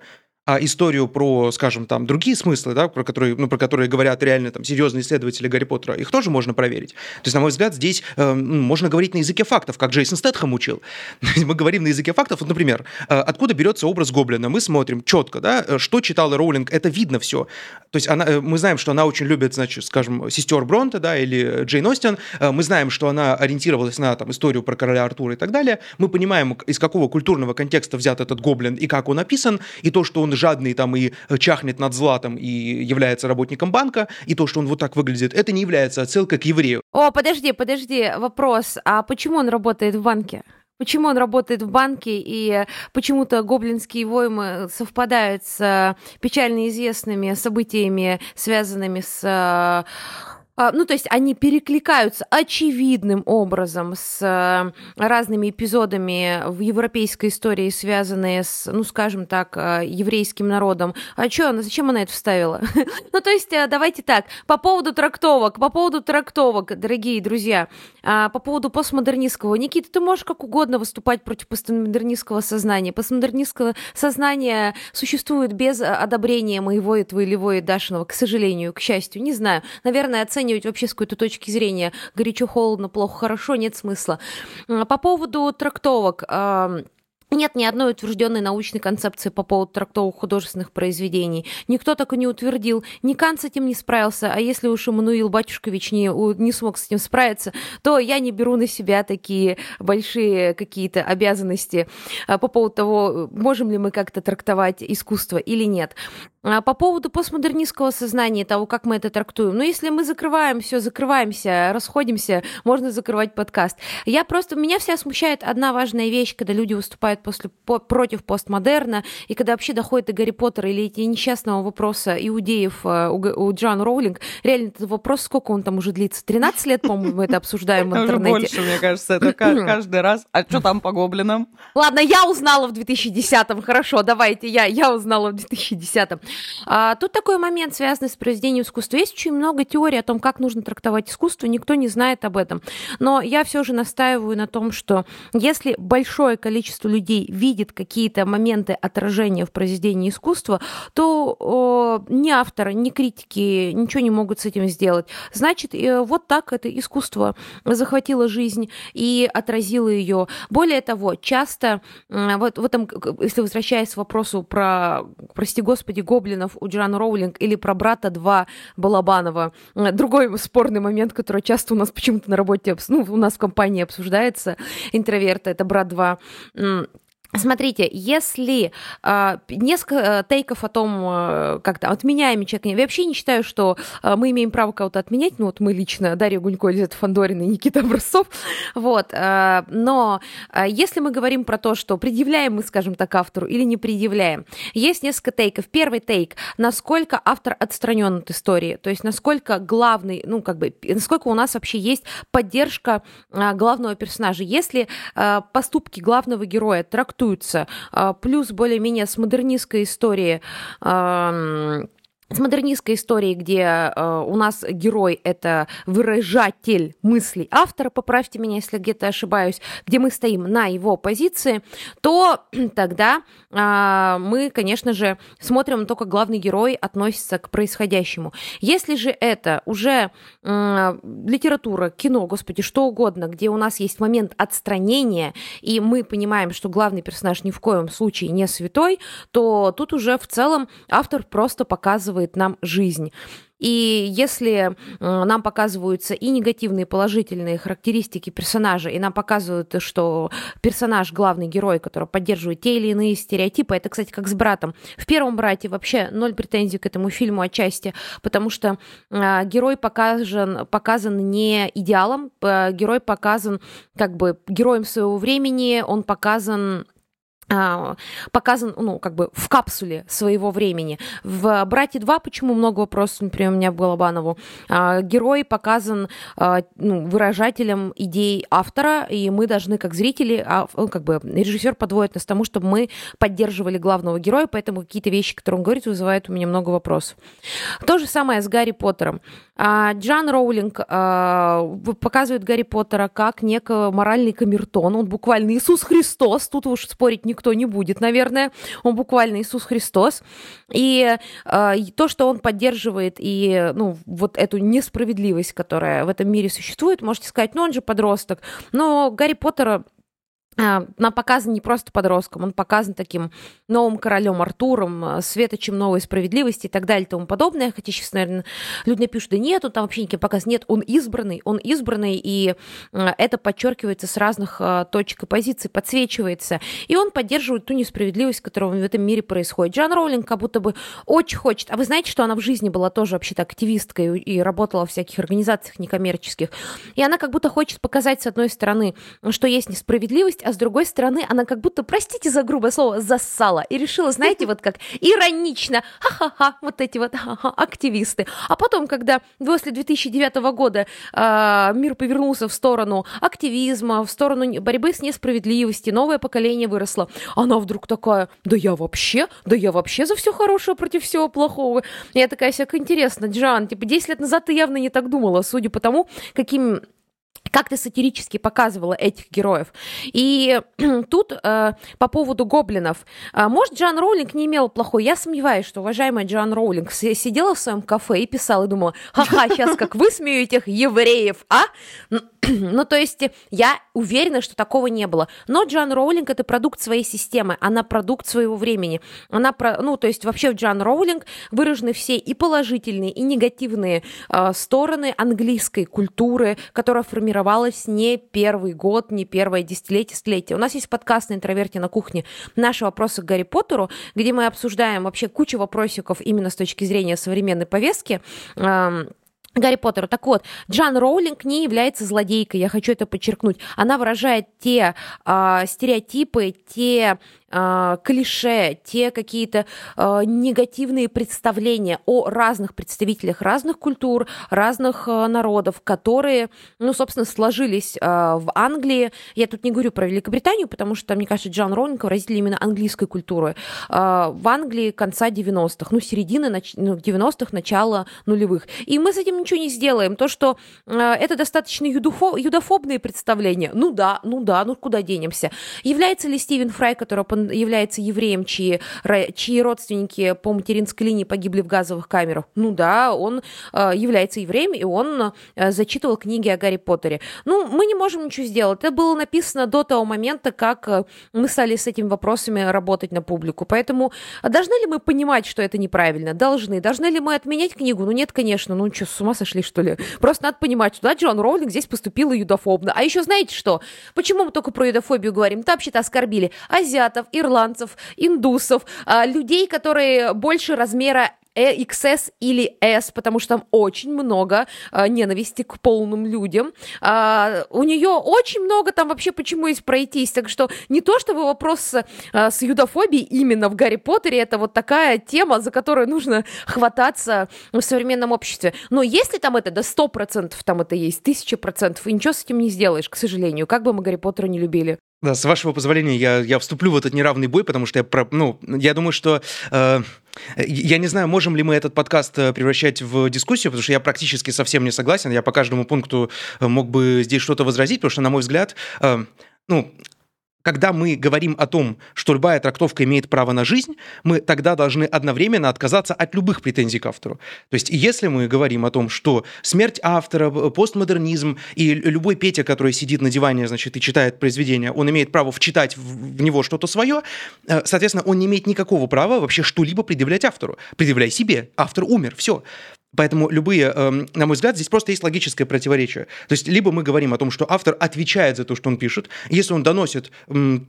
а историю про, скажем, там другие смыслы, да, про которые, ну, про которые говорят реально там серьезные исследователи Гарри Поттера, их тоже можно проверить. То есть, на мой взгляд, здесь э, можно говорить на языке фактов, как Джейсон Стэтхэм учил. Мы говорим на языке фактов, вот, например, э, откуда берется образ гоблина, мы смотрим четко, да, э, что читала Роулинг, это видно все. То есть она, э, мы знаем, что она очень любит, значит, скажем, сестер Бронта, да, или Джейн Остин, э, мы знаем, что она ориентировалась на там, историю про короля Артура и так далее, мы понимаем, из какого культурного контекста взят этот гоблин и как он описан, и то, что он жадный там и э, чахнет над златом и является работником банка, и то, что он вот так выглядит, это не является отсылкой к еврею. О, подожди, подожди, вопрос. А почему он работает в банке? Почему он работает в банке, и почему-то гоблинские войны совпадают с печально известными событиями, связанными с а, ну, то есть они перекликаются очевидным образом с э, разными эпизодами в европейской истории, связанные с, ну, скажем так, э, еврейским народом. А что она, зачем она это вставила? ну, то есть э, давайте так, по поводу трактовок, по поводу трактовок, дорогие друзья, а, по поводу постмодернистского. Никита, ты можешь как угодно выступать против постмодернистского сознания. Постмодернистское сознание существует без одобрения моего и твоего и Дашиного, к сожалению, к счастью, не знаю. Наверное, оцениваю оценивать вообще с какой-то точки зрения горячо, холодно, плохо, хорошо, нет смысла. По поводу трактовок. Нет ни одной утвержденной научной концепции по поводу трактовок художественных произведений. Никто так и не утвердил. Ни Кант с этим не справился, а если уж Эммануил Батюшкович не, не смог с этим справиться, то я не беру на себя такие большие какие-то обязанности а, по поводу того, можем ли мы как-то трактовать искусство или нет. А, по поводу постмодернистского сознания, того, как мы это трактуем. Ну, если мы закрываем все, закрываемся, расходимся, можно закрывать подкаст. Я просто, меня вся смущает одна важная вещь, когда люди выступают после, по, против постмодерна, и когда вообще доходит до Гарри Поттера или эти несчастного вопроса иудеев а, у, у Джоан Роулинг, реально этот вопрос, сколько он там уже длится? 13 лет, по-моему, мы это обсуждаем в интернете. Больше, мне кажется, это каждый раз. А что там по гоблинам? Ладно, я узнала в 2010-м, хорошо, давайте, я, я узнала в 2010-м. А, тут такой момент, связанный с произведением искусства. Есть очень много теорий о том, как нужно трактовать искусство, никто не знает об этом. Но я все же настаиваю на том, что если большое количество людей видит какие-то моменты отражения в произведении искусства, то о, ни авторы, ни критики ничего не могут с этим сделать. Значит, э, вот так это искусство захватило жизнь и отразило ее. Более того, часто вот в этом, если возвращаясь к вопросу про, прости господи, гоблинов у Джоан Роулинг или про брата 2 Балабанова. Э, другой спорный момент, который часто у нас почему-то на работе, ну, у нас в компании обсуждается, интроверта, это брат 2 Смотрите, если э, несколько тейков о том, э, как-то отменяем человека, я вообще не считаю, что э, мы имеем право кого-то отменять, ну вот мы лично, Дарья Гунько, Елизавета Фандорина и Никита Образцов, вот, э, но э, если мы говорим про то, что предъявляем мы, скажем так, автору или не предъявляем, есть несколько тейков. Первый тейк, насколько автор отстранен от истории, то есть насколько главный, ну как бы, насколько у нас вообще есть поддержка э, главного персонажа. Если э, поступки главного героя трактуют трактуются. А, плюс более-менее с модернистской историей с модернистской историей, где э, у нас герой это выражатель мыслей автора, поправьте меня, если где-то ошибаюсь, где мы стоим на его позиции, то тогда э, мы, конечно же, смотрим на то, как главный герой относится к происходящему. Если же это уже э, литература, кино, господи, что угодно, где у нас есть момент отстранения, и мы понимаем, что главный персонаж ни в коем случае не святой, то тут уже в целом автор просто показывает показывает нам жизнь. И если нам показываются и негативные, и положительные характеристики персонажа, и нам показывают, что персонаж, главный герой, который поддерживает те или иные стереотипы, это, кстати, как с братом. В первом брате вообще ноль претензий к этому фильму отчасти, потому что э, герой показан, показан не идеалом, э, герой показан как бы героем своего времени, он показан показан, ну, как бы в капсуле своего времени. В «Брате 2» почему много вопросов, например, у меня в Голобанову. А, герой показан а, ну, выражателем идей автора, и мы должны, как зрители, ну, как бы режиссер подводит нас к тому, чтобы мы поддерживали главного героя, поэтому какие-то вещи, которые он говорит, вызывают у меня много вопросов. То же самое с Гарри Поттером. Джан Роулинг показывает Гарри Поттера как некого моральный камертон, он буквально Иисус Христос, тут уж спорить никто не будет, наверное. Он буквально Иисус Христос. И э, то, что он поддерживает и ну, вот эту несправедливость, которая в этом мире существует, можете сказать, ну он же подросток. Но Гарри Поттера а, нам показан не просто подростком, он показан таким новым королем Артуром, а, светочем новой справедливости и так далее и тому подобное. Хотя сейчас, наверное, люди напишут, да нет, он там вообще никаким показ. Нет, он избранный, он избранный, и а, это подчеркивается с разных точек и позиций, подсвечивается. И он поддерживает ту несправедливость, которая в этом мире происходит. Джан Роулинг как будто бы очень хочет. А вы знаете, что она в жизни была тоже вообще-то активисткой и работала в всяких организациях некоммерческих. И она как будто хочет показать, с одной стороны, что есть несправедливость, а с другой стороны она как будто, простите за грубое слово, зассала и решила, знаете, вот как иронично, ха-ха-ха, вот эти вот ха-ха, активисты. А потом, когда после 2009 года э, мир повернулся в сторону активизма, в сторону борьбы с несправедливостью, новое поколение выросло, она вдруг такая, да я вообще, да я вообще за все хорошее против всего плохого. Я такая всяко интересно, Джан, типа 10 лет назад ты явно не так думала, судя по тому, каким как ты сатирически показывала этих героев. И тут э, по поводу гоблинов. Э, может, Джан Роулинг не имела плохой. Я сомневаюсь, что уважаемая Джан Роулинг сидела в своем кафе и писала, и думала, ха-ха, сейчас как высмею этих евреев, а? Ну, то есть я уверена, что такого не было. Но Джан Роулинг — это продукт своей системы, она продукт своего времени. Она, про, ну, то есть вообще в Джан Роулинг выражены все и положительные, и негативные э, стороны английской культуры, которая формировалась не первый год, не первое десятилетие, столетие. У нас есть подкаст на интроверте на кухне «Наши вопросы к Гарри Поттеру», где мы обсуждаем вообще кучу вопросиков именно с точки зрения современной повестки. Э, Гарри Поттеру. Так вот, Джан Роулинг не является злодейкой, я хочу это подчеркнуть. Она выражает те э, стереотипы, те клише, те какие-то э, негативные представления о разных представителях разных культур, разных э, народов, которые, ну, собственно, сложились в Англии. Я тут не говорю про Великобританию, потому что, мне кажется, Джан Роулинг выразитель именно английской культуры. В Англии конца 90-х, ну, середины нач- ну, 90-х, начала нулевых. И мы с этим ничего не сделаем. То, что это достаточно юдофо- юдофобные представления, ну да, ну да, ну куда денемся. Является ли Стивен Фрай, который он является евреем, чьи, чьи родственники по материнской линии погибли в газовых камерах. Ну да, он э, является евреем, и он э, зачитывал книги о Гарри Поттере. Ну, мы не можем ничего сделать. Это было написано до того момента, как э, мы стали с этими вопросами работать на публику. Поэтому должны ли мы понимать, что это неправильно? Должны. Должны ли мы отменять книгу? Ну нет, конечно. Ну что, с ума сошли, что ли? Просто надо понимать, что да, Джон Роулинг здесь поступила юдофобно. А еще знаете что? Почему мы только про юдофобию говорим? Да, вообще-то оскорбили азиатов, ирландцев, индусов, а, людей, которые больше размера XS или S, потому что там очень много а, ненависти к полным людям. А, у нее очень много там вообще почему есть пройтись. Так что не то, чтобы вопрос а, с юдофобией именно в Гарри Поттере, это вот такая тема, за которую нужно хвататься в современном обществе. Но если там это до 100% там это есть, 1000%, и ничего с этим не сделаешь, к сожалению, как бы мы Гарри Поттера не любили. Да, с вашего позволения я, я вступлю в этот неравный бой, потому что я, про, ну, я думаю, что... Э, я не знаю, можем ли мы этот подкаст э, превращать в дискуссию, потому что я практически совсем не согласен. Я по каждому пункту э, мог бы здесь что-то возразить, потому что, на мой взгляд, э, ну, когда мы говорим о том, что любая трактовка имеет право на жизнь, мы тогда должны одновременно отказаться от любых претензий к автору. То есть, если мы говорим о том, что смерть автора, постмодернизм и любой Петя, который сидит на диване, значит, и читает произведение, он имеет право вчитать в него что-то свое, э, соответственно, он не имеет никакого права вообще что-либо предъявлять автору. Предъявляй себе. Автор умер, все. Поэтому любые, эм, на мой взгляд, здесь просто есть логическое противоречие. То есть либо мы говорим о том, что автор отвечает за то, что он пишет, если он доносит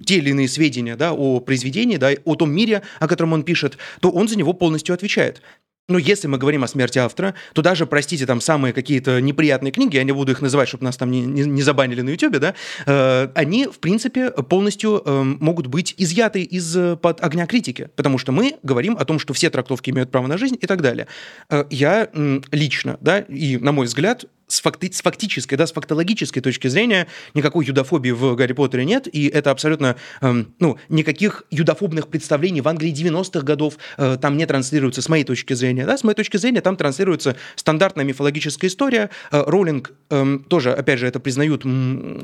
те или иные сведения да, о произведении, да, о том мире, о котором он пишет, то он за него полностью отвечает. Но если мы говорим о смерти автора, то даже, простите, там самые какие-то неприятные книги, я не буду их называть, чтобы нас там не, не, не забанили на YouTube, да, э, они, в принципе, полностью э, могут быть изъяты из-под огня критики, потому что мы говорим о том, что все трактовки имеют право на жизнь и так далее. Э, я э, лично, да, и, на мой взгляд, с, факти с фактической, да, с фактологической точки зрения никакой юдофобии в Гарри Поттере нет, и это абсолютно, эм, ну, никаких юдофобных представлений в Англии 90-х годов э, там не транслируется, с моей точки зрения, да, с моей точки зрения там транслируется стандартная мифологическая история, э, Роллинг э, тоже, опять же, это признают,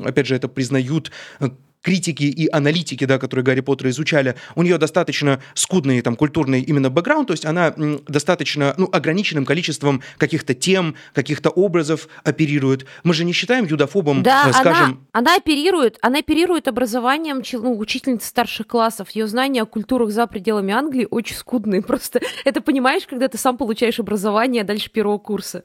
опять же, это признают э, критики и аналитики, да, которые Гарри Поттера изучали, у нее достаточно скудный там культурный именно бэкграунд, то есть она достаточно ну, ограниченным количеством каких-то тем, каких-то образов оперирует. Мы же не считаем юдофобом, да, э, скажем... Она, она оперирует, она оперирует образованием ну, учительницы старших классов. Ее знания о культурах за пределами Англии очень скудные. Просто это понимаешь, когда ты сам получаешь образование дальше первого курса.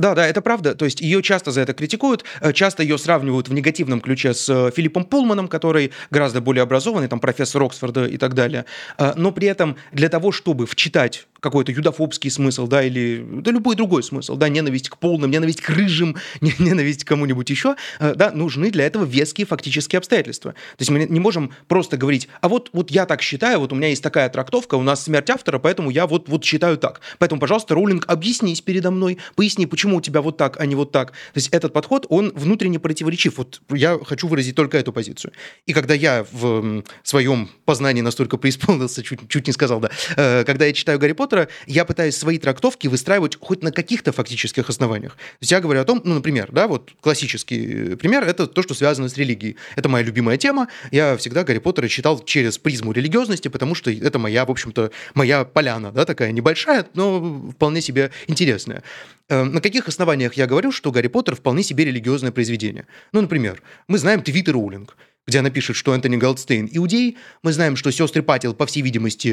Да, да, это правда. То есть ее часто за это критикуют, э, часто ее сравнивают в негативном ключе с э, Филиппом Пулманом, который гораздо более образованный, там профессор Оксфорда и так далее. Э, но при этом для того, чтобы вчитать какой-то юдофобский смысл, да, или да, любой другой смысл, да, ненависть к полным, ненависть к рыжим, ненависть к кому-нибудь еще, да, нужны для этого веские фактические обстоятельства. То есть мы не можем просто говорить, а вот, вот я так считаю, вот у меня есть такая трактовка, у нас смерть автора, поэтому я вот, вот считаю так. Поэтому, пожалуйста, Роулинг, объяснись передо мной, поясни, почему у тебя вот так, а не вот так. То есть этот подход, он внутренне противоречив. Вот я хочу выразить только эту позицию. И когда я в своем познании настолько преисполнился, чуть, чуть не сказал, да, э, когда я читаю Гарри Поттер, Поттера, я пытаюсь свои трактовки выстраивать хоть на каких-то фактических основаниях. То есть я говорю о том, ну, например, да, вот классический пример, это то, что связано с религией. Это моя любимая тема. Я всегда Гарри Поттера читал через призму религиозности, потому что это моя, в общем-то, моя поляна, да, такая небольшая, но вполне себе интересная. Э, на каких основаниях я говорю, что Гарри Поттер вполне себе религиозное произведение? Ну, например, мы знаем твиттер Роулинг где она пишет, что Энтони Голдстейн иудей. Мы знаем, что сестры Патил, по всей видимости,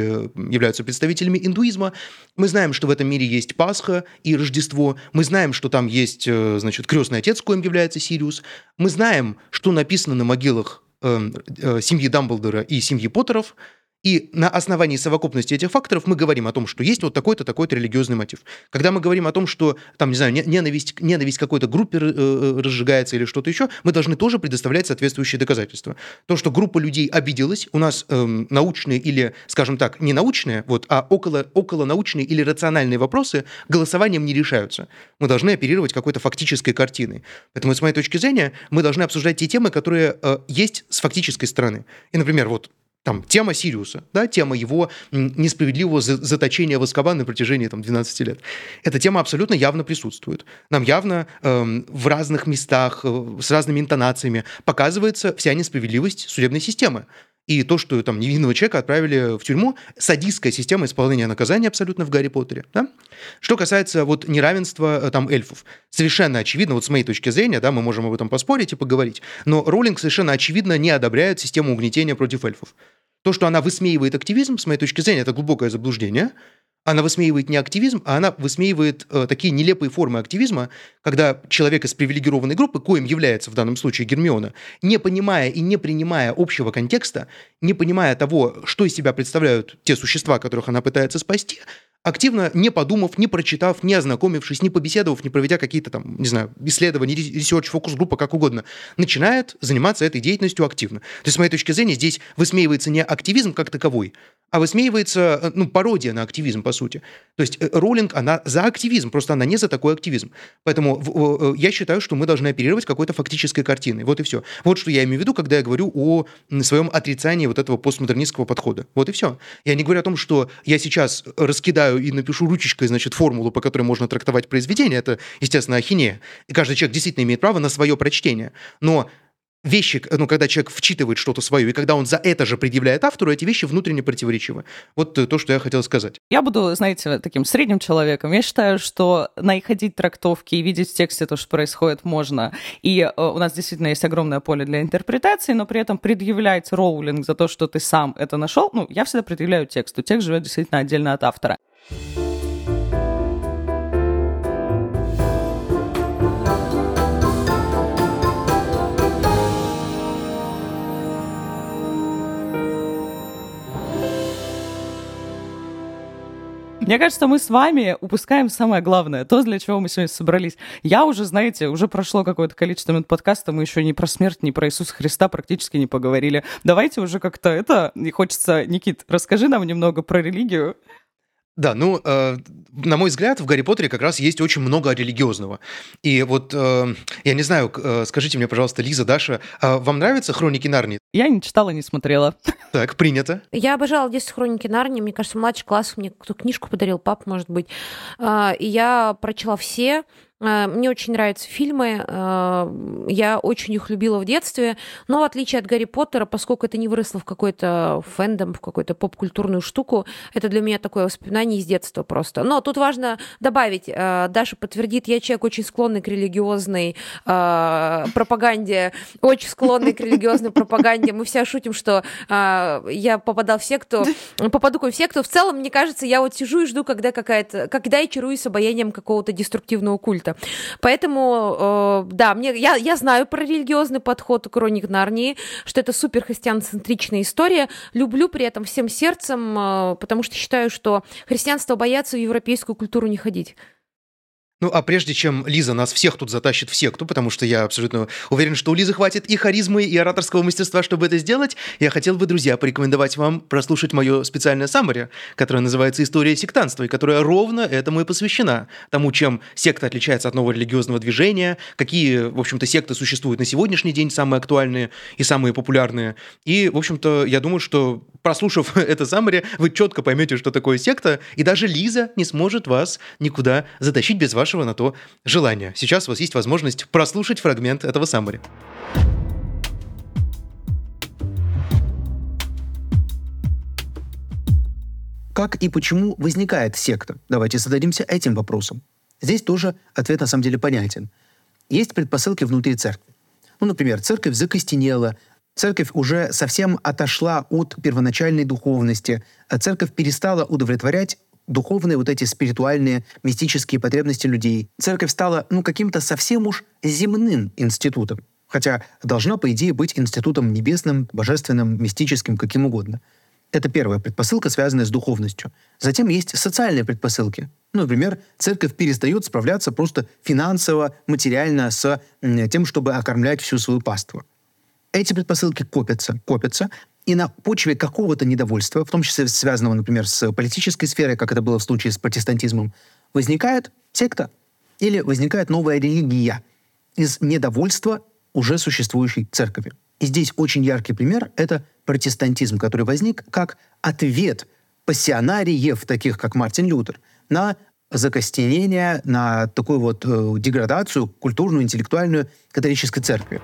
являются представителями индуизма. Мы знаем, что в этом мире есть Пасха и Рождество. Мы знаем, что там есть, э, значит, крестный отец, коим является Сириус. Мы знаем, что написано на могилах э, э, семьи Дамблдора и семьи Поттеров – и на основании совокупности этих факторов мы говорим о том, что есть вот такой-то, такой-то религиозный мотив. Когда мы говорим о том, что, там, не знаю, ненависть, ненависть какой-то группе э, э, разжигается или что-то еще, мы должны тоже предоставлять соответствующие доказательства. То, что группа людей обиделась, у нас эм, научные или, скажем так, не научные, вот, а около, около научные или рациональные вопросы голосованием не решаются. Мы должны оперировать какой-то фактической картиной. Поэтому, с моей точки зрения, мы должны обсуждать те темы, которые э, есть с фактической стороны. И, например, вот там, тема Сириуса, да, тема его несправедливого заточения в Аскабан на протяжении там, 12 лет. Эта тема абсолютно явно присутствует. Нам явно э, в разных местах, э, с разными интонациями показывается вся несправедливость судебной системы. И то, что там невинного человека отправили в тюрьму, садистская система исполнения наказания абсолютно в Гарри Поттере. Да? Что касается вот неравенства э, там эльфов, совершенно очевидно, вот с моей точки зрения, да, мы можем об этом поспорить и поговорить, но Роллинг совершенно очевидно не одобряет систему угнетения против эльфов. То, что она высмеивает активизм, с моей точки зрения, это глубокое заблуждение. Она высмеивает не активизм, а она высмеивает э, такие нелепые формы активизма, когда человек из привилегированной группы, коим является в данном случае Гермиона, не понимая и не принимая общего контекста, не понимая того, что из себя представляют те существа, которых она пытается спасти, активно, не подумав, не прочитав, не ознакомившись, не побеседовав, не проведя какие-то там, не знаю, исследования, research, фокус-группа, как угодно, начинает заниматься этой деятельностью активно. То есть, с моей точки зрения, здесь высмеивается не активизм как таковой, а высмеивается, э, ну, пародия на активизм, по сути. То есть э, Роулинг, она за активизм, просто она не за такой активизм. Поэтому э, я считаю, что мы должны оперировать какой-то фактической картиной. Вот и все. Вот что я имею в виду, когда я говорю о своем отрицании вот этого постмодернистского подхода. Вот и все. Я не говорю о том, что я сейчас раскидаю и напишу ручечкой, значит, формулу, по которой можно трактовать произведение. Это, естественно, ахинея. И каждый человек действительно имеет право на свое прочтение. Но вещи, ну, когда человек вчитывает что-то свое, и когда он за это же предъявляет автору, эти вещи внутренне противоречивы. Вот э, то, что я хотел сказать. Я буду, знаете, таким средним человеком. Я считаю, что находить трактовки и видеть в тексте то, что происходит, можно. И э, у нас действительно есть огромное поле для интерпретации, но при этом предъявлять роулинг за то, что ты сам это нашел, ну, я всегда предъявляю тексту. Текст живет действительно отдельно от автора. Мне кажется, мы с вами упускаем самое главное, то, для чего мы сегодня собрались. Я уже, знаете, уже прошло какое-то количество минут подкаста, мы еще ни про смерть, ни про Иисуса Христа практически не поговорили. Давайте уже как-то это... И хочется, Никит, расскажи нам немного про религию. Да, ну, э, на мой взгляд, в Гарри Поттере как раз есть очень много религиозного. И вот, э, я не знаю, э, скажите мне, пожалуйста, Лиза, Даша, э, вам нравятся «Хроники Нарнии»? Я не читала, не смотрела. Так, принято. Я обожала «Детство хроники Нарнии». Мне кажется, младший класс мне кто книжку подарил, пап, может быть. А, и я прочла все. Э, мне очень нравятся фильмы, э, я очень их любила в детстве, но в отличие от Гарри Поттера, поскольку это не выросло в какой-то фэндом, в какую-то поп-культурную штуку, это для меня такое воспоминание из детства просто. Но тут важно добавить, э, Даша подтвердит, я человек очень склонный к религиозной пропаганде, очень склонный к религиозной пропаганде. Мы все шутим, что я попадал в секту, попаду в секту. В целом, мне кажется, я вот сижу и жду, когда какая-то, когда я чаруюсь обаянием какого-то деструктивного культа культа. Поэтому, э, да, мне, я, я знаю про религиозный подход к Хроник Нарнии, что это супер христианоцентричная история. Люблю при этом всем сердцем, э, потому что считаю, что христианство боятся в европейскую культуру не ходить. Ну, а прежде чем Лиза нас всех тут затащит в секту, потому что я абсолютно уверен, что у Лизы хватит и харизмы, и ораторского мастерства, чтобы это сделать, я хотел бы, друзья, порекомендовать вам прослушать мое специальное саммари, которое называется «История сектанства», и которая ровно этому и посвящена. Тому, чем секта отличается от нового религиозного движения, какие, в общем-то, секты существуют на сегодняшний день, самые актуальные и самые популярные. И, в общем-то, я думаю, что прослушав это саммари, вы четко поймете, что такое секта, и даже Лиза не сможет вас никуда затащить без вашего вашего на то желания. Сейчас у вас есть возможность прослушать фрагмент этого саммари. Как и почему возникает секта? Давайте зададимся этим вопросом. Здесь тоже ответ на самом деле понятен. Есть предпосылки внутри церкви. Ну, например, церковь закостенела, церковь уже совсем отошла от первоначальной духовности, а церковь перестала удовлетворять духовные вот эти спиритуальные, мистические потребности людей. Церковь стала, ну, каким-то совсем уж земным институтом. Хотя должна, по идее, быть институтом небесным, божественным, мистическим, каким угодно. Это первая предпосылка, связанная с духовностью. Затем есть социальные предпосылки. Ну, например, церковь перестает справляться просто финансово, материально с тем, чтобы окормлять всю свою паству. Эти предпосылки копятся, копятся, и на почве какого-то недовольства, в том числе связанного, например, с политической сферой, как это было в случае с протестантизмом, возникает секта или возникает новая религия из недовольства уже существующей церкви. И здесь очень яркий пример — это протестантизм, который возник как ответ пассионариев, таких как Мартин Лютер, на закостенение, на такую вот э, деградацию культурную, интеллектуальную католической церкви.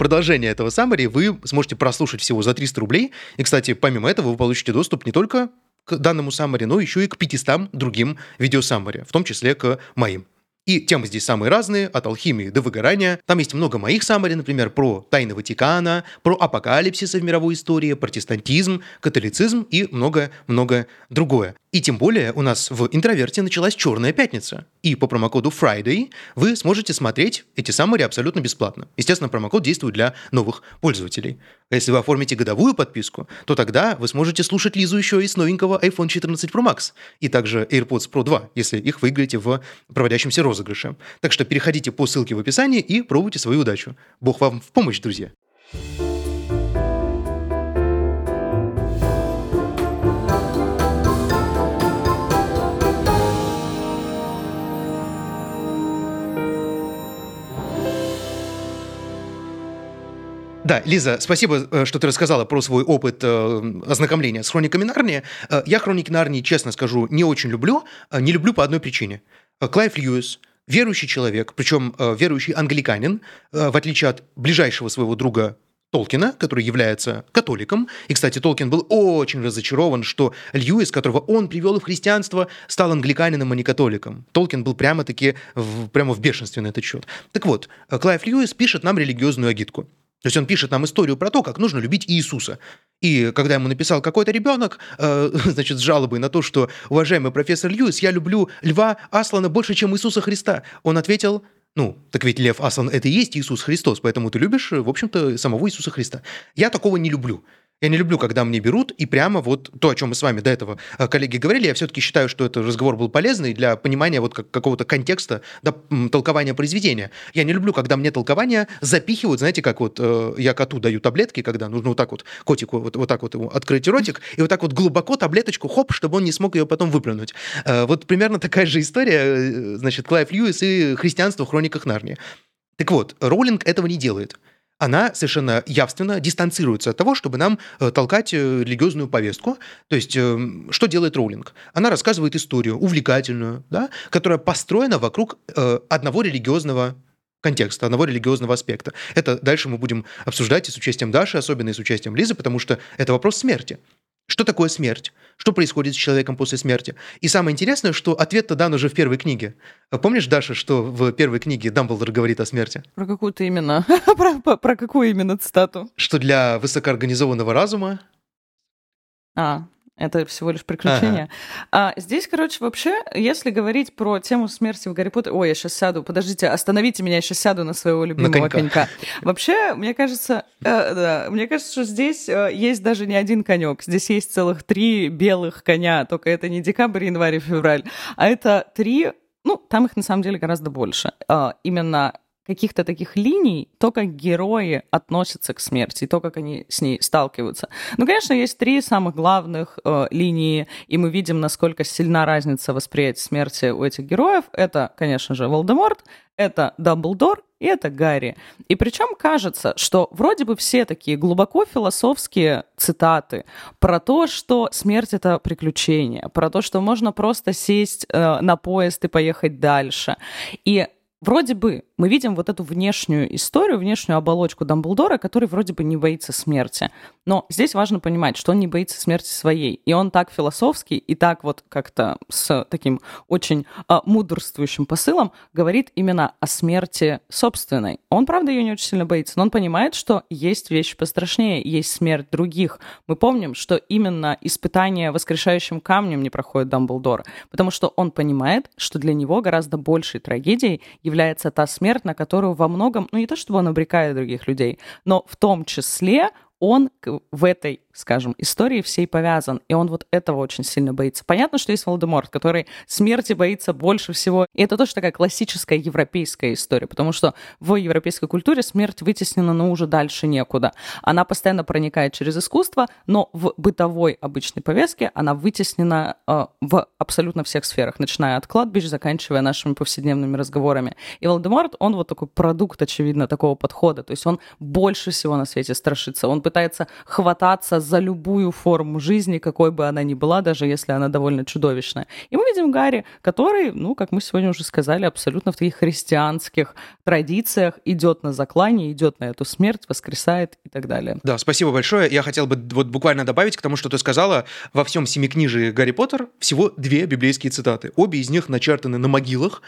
Продолжение этого саммари вы сможете прослушать всего за 300 рублей. И, кстати, помимо этого вы получите доступ не только к данному саммари, но еще и к 500 другим видеосаммари, в том числе к моим. И темы здесь самые разные, от алхимии до выгорания. Там есть много моих саммари, например, про тайны Ватикана, про апокалипсисы в мировой истории, протестантизм, католицизм и многое-многое другое. И тем более у нас в интроверте началась черная пятница. И по промокоду Friday вы сможете смотреть эти саммари абсолютно бесплатно. Естественно, промокод действует для новых пользователей. А если вы оформите годовую подписку, то тогда вы сможете слушать Лизу еще и с новенького iPhone 14 Pro Max и также AirPods Pro 2, если их выиграете в проводящемся розыгрыше. Так что переходите по ссылке в описании и пробуйте свою удачу. Бог вам в помощь, друзья! Да, Лиза, спасибо, э, что ты рассказала про свой опыт э, ознакомления с хрониками Нарнии. Э, я хроники Нарнии, честно скажу, не очень люблю. Не люблю по одной причине. Клайв Льюис, верующий человек, причем верующий англиканин, в отличие от ближайшего своего друга Толкина, который является католиком. И, кстати, Толкин был очень разочарован, что Льюис, которого он привел в христианство, стал англиканином, а не католиком. Толкин был прямо-таки в, прямо в бешенстве на этот счет. Так вот, Клайв Льюис пишет нам религиозную агитку. То есть он пишет нам историю про то, как нужно любить Иисуса. И когда ему написал какой-то ребенок, э, значит, с жалобой на то, что, уважаемый профессор Льюис, я люблю Льва Аслана больше, чем Иисуса Христа, он ответил, Ну, так ведь Лев Аслан – это и есть Иисус Христос, поэтому ты любишь, в общем-то, самого Иисуса Христа. Я такого не люблю. Я не люблю, когда мне берут, и прямо вот то, о чем мы с вами до этого, э, коллеги, говорили, я все-таки считаю, что этот разговор был полезный для понимания вот какого-то контекста, да, толкования произведения. Я не люблю, когда мне толкования запихивают, знаете, как вот э, я коту даю таблетки, когда нужно вот так вот котику вот, вот так вот ему открыть ротик, и вот так вот глубоко таблеточку, хоп, чтобы он не смог ее потом выплюнуть. Э, вот примерно такая же история, э, значит, Клайв Льюис и христианство в хрониках Нарнии. Так вот, Роулинг этого не делает она совершенно явственно дистанцируется от того, чтобы нам э, толкать э, религиозную повестку. То есть, э, что делает Роулинг? Она рассказывает историю, увлекательную, да, которая построена вокруг одного религиозного контекста, одного религиозного аспекта. Это дальше мы будем обсуждать и с участием Даши, особенно и с участием Лизы, потому что это вопрос смерти. Что такое смерть? Что происходит с человеком после смерти? И самое интересное, что ответ-то дан уже в первой книге. Помнишь, Даша, что в первой книге Дамблдор говорит о смерти? Про какую-то именно? про, про какую именно цитату? Что для высокоорганизованного разума а, это всего лишь приключение. Ага. А, здесь, короче, вообще, если говорить про тему смерти в Гарри Поттере... Ой, я сейчас сяду, подождите, остановите меня, я сейчас сяду на своего любимого на конька. конька. Вообще, мне кажется, э, да, мне кажется, что здесь э, есть даже не один конек. Здесь есть целых три белых коня, только это не декабрь, январь и февраль, а это три ну, там их на самом деле гораздо больше. А, именно каких-то таких линий, то, как герои относятся к смерти, то, как они с ней сталкиваются. Ну, конечно, есть три самых главных э, линии, и мы видим, насколько сильна разница восприятия смерти у этих героев. Это, конечно же, Волдеморт, это Дамблдор и это Гарри. И причем кажется, что вроде бы все такие глубоко философские цитаты про то, что смерть это приключение, про то, что можно просто сесть э, на поезд и поехать дальше. И вроде бы мы видим вот эту внешнюю историю, внешнюю оболочку Дамблдора, который вроде бы не боится смерти. Но здесь важно понимать, что он не боится смерти своей. И он так философский и так вот как-то с таким очень а, мудрствующим посылом говорит именно о смерти собственной. Он, правда, ее не очень сильно боится, но он понимает, что есть вещи пострашнее, есть смерть других. Мы помним, что именно испытание воскрешающим камнем не проходит Дамблдор, потому что он понимает, что для него гораздо большей трагедией является та смерть, на которую во многом, ну не то чтобы он обрекает других людей, но в том числе он в этой скажем, истории всей повязан, и он вот этого очень сильно боится. Понятно, что есть Волдеморт, который смерти боится больше всего, и это тоже такая классическая европейская история, потому что в европейской культуре смерть вытеснена, но уже дальше некуда. Она постоянно проникает через искусство, но в бытовой обычной повестке она вытеснена э, в абсолютно всех сферах, начиная от кладбищ, заканчивая нашими повседневными разговорами. И Волдеморт, он вот такой продукт, очевидно, такого подхода, то есть он больше всего на свете страшится, он пытается хвататься за любую форму жизни, какой бы она ни была, даже если она довольно чудовищная. И мы видим Гарри, который, ну, как мы сегодня уже сказали, абсолютно в таких христианских традициях идет на заклание, идет на эту смерть, воскресает и так далее. Да, спасибо большое. Я хотел бы вот буквально добавить к тому, что ты сказала. Во всем семикнижии Гарри Поттер всего две библейские цитаты. Обе из них начертаны на могилах,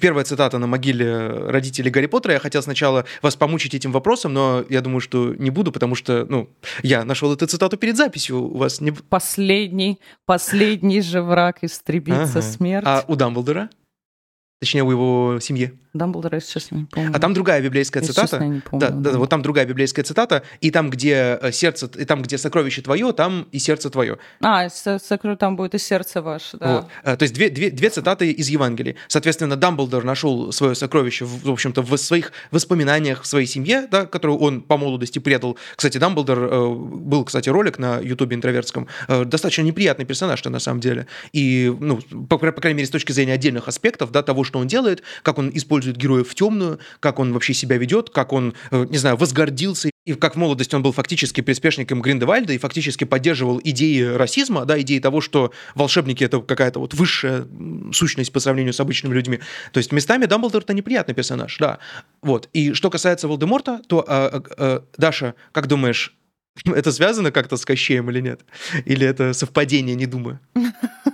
первая цитата на могиле родителей Гарри Поттера. Я хотел сначала вас помучить этим вопросом, но я думаю, что не буду, потому что, ну, я нашел эту цитату перед записью. У вас не... Последний, последний же враг истребится ага. смерть. А у Дамблдора? Точнее, у его семьи. Дамблдора, если честно, не помню. А там другая библейская если цитата. Честно, я не помню, да, да, да, вот там другая библейская цитата, и там, где э, сердце, и там, где сокровище твое, там и сердце твое. А, сокро... там будет и сердце ваше, да. Вот. Э, то есть две, две, две цитаты из Евангелия. Соответственно, Дамблдор нашел свое сокровище, в, в общем-то, в своих воспоминаниях в своей семье, да, которую он по молодости предал. Кстати, Дамблдор э, был, кстати, ролик на Ютубе интровертском. Достаточно неприятный персонаж-то на самом деле. И, ну, по, по крайней мере, с точки зрения отдельных аспектов, да, того, что он делает, как он использует героев в темную, как он вообще себя ведет, как он, э, не знаю, возгордился, и как в молодости он был фактически приспешником Гриндевальда и фактически поддерживал идеи расизма, да, идеи того, что волшебники — это какая-то вот высшая сущность по сравнению с обычными людьми. То есть местами Дамблдор — это неприятный персонаж, да. Вот. И что касается Волдеморта, то, а, а, Даша, как думаешь, это связано как-то с Кощеем или нет? Или это совпадение, не думаю?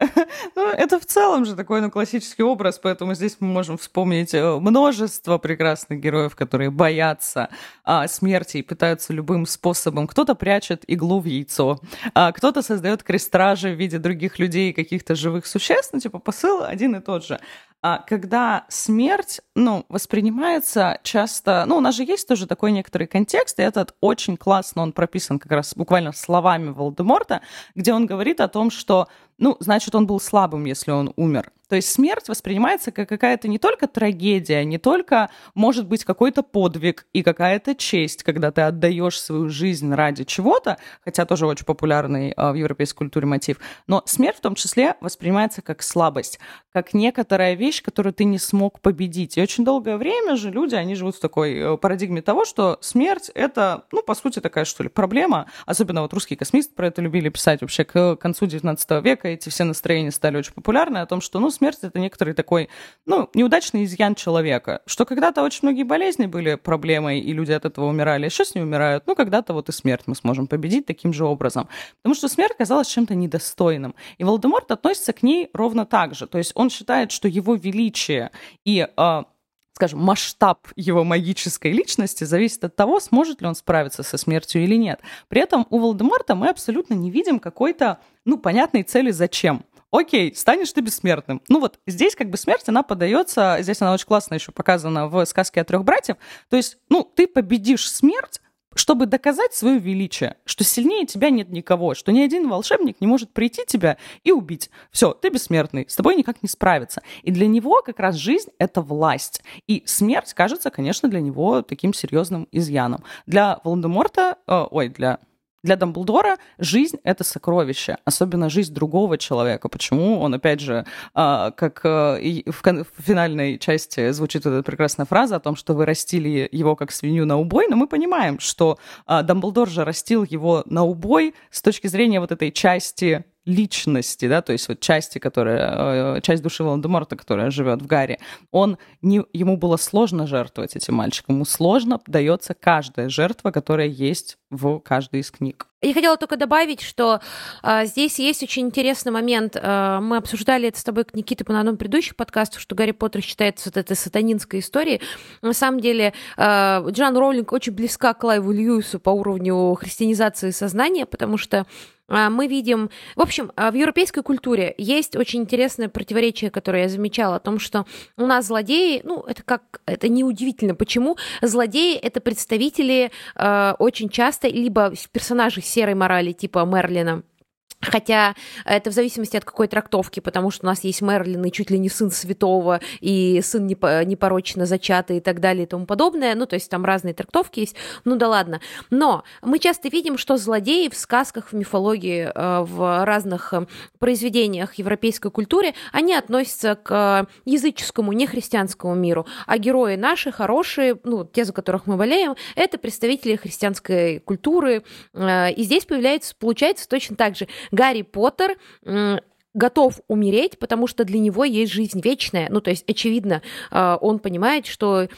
Ну, это в целом же такой ну, классический образ, поэтому здесь мы можем вспомнить э, множество прекрасных героев, которые боятся а, смерти и пытаются любым способом. Кто-то прячет иглу в яйцо, а кто-то создает крестражи в виде других людей каких-то живых существ, ну, типа посыл один и тот же. а, когда смерть, ну, воспринимается часто... Ну, у нас же есть тоже такой некоторый контекст, и этот очень классно, он прописан как раз буквально словами Волдеморта, где он говорит о том, что ну, значит, он был слабым, если он умер. То есть смерть воспринимается как какая-то не только трагедия, не только, может быть, какой-то подвиг и какая-то честь, когда ты отдаешь свою жизнь ради чего-то, хотя тоже очень популярный э, в европейской культуре мотив, но смерть в том числе воспринимается как слабость, как некоторая вещь, которую ты не смог победить. И очень долгое время же люди, они живут в такой э, парадигме того, что смерть — это, ну, по сути, такая, что ли, проблема. Особенно вот русские космисты про это любили писать вообще к концу 19 века, эти все настроения стали очень популярны, о том, что, ну, смерть — это некоторый такой, ну, неудачный изъян человека, что когда-то очень многие болезни были проблемой, и люди от этого умирали, сейчас не умирают, ну, когда-то вот и смерть мы сможем победить таким же образом. Потому что смерть казалась чем-то недостойным. И Волдеморт относится к ней ровно так же. То есть он считает, что его величие и э, скажем, масштаб его магической личности зависит от того, сможет ли он справиться со смертью или нет. При этом у Волдеморта мы абсолютно не видим какой-то, ну, понятной цели зачем окей, станешь ты бессмертным. Ну вот здесь как бы смерть, она подается, здесь она очень классно еще показана в сказке о трех братьев. То есть, ну, ты победишь смерть, чтобы доказать свое величие, что сильнее тебя нет никого, что ни один волшебник не может прийти тебя и убить. Все, ты бессмертный, с тобой никак не справиться. И для него как раз жизнь — это власть. И смерть кажется, конечно, для него таким серьезным изъяном. Для Волан-де-Морта, э, ой, для для Дамблдора жизнь — это сокровище, особенно жизнь другого человека. Почему он, опять же, а, как э, в финальной части звучит эта прекрасная фраза о том, что вы растили его как свинью на убой, но мы понимаем, что а, Дамблдор же растил его на убой с точки зрения вот этой части личности, да, то есть вот части, которая, э, часть души Волан-де-Морта, которая живет в Гарри, он не, ему было сложно жертвовать этим мальчиком, ему сложно дается каждая жертва, которая есть в каждой из книг. Я хотела только добавить, что э, здесь есть очень интересный момент. Э, мы обсуждали это с тобой, Никита, на одном предыдущих подкастах, что Гарри Поттер считается вот этой сатанинской историей. На самом деле, э, Джан Роулинг очень близка к Лайву Льюису по уровню христианизации сознания, потому что а, мы видим... В общем, а, в европейской культуре есть очень интересное противоречие, которое я замечала, о том, что у нас злодеи, ну, это как... Это неудивительно. Почему? Злодеи — это представители э, очень часто либо персонажей серой морали, типа Мерлина, Хотя это в зависимости от какой трактовки, потому что у нас есть Мерлин и чуть ли не сын святого, и сын непорочно зачатый и так далее и тому подобное. Ну, то есть там разные трактовки есть. Ну да ладно. Но мы часто видим, что злодеи в сказках, в мифологии, э, в разных э, произведениях европейской культуры, они относятся к языческому, нехристианскому миру. А герои наши, хорошие, ну, те, за которых мы болеем, это представители христианской культуры. Э, и здесь появляется, получается точно так же Гарри Поттер готов умереть, потому что для него есть жизнь вечная. Ну, то есть, очевидно, а, он понимает, что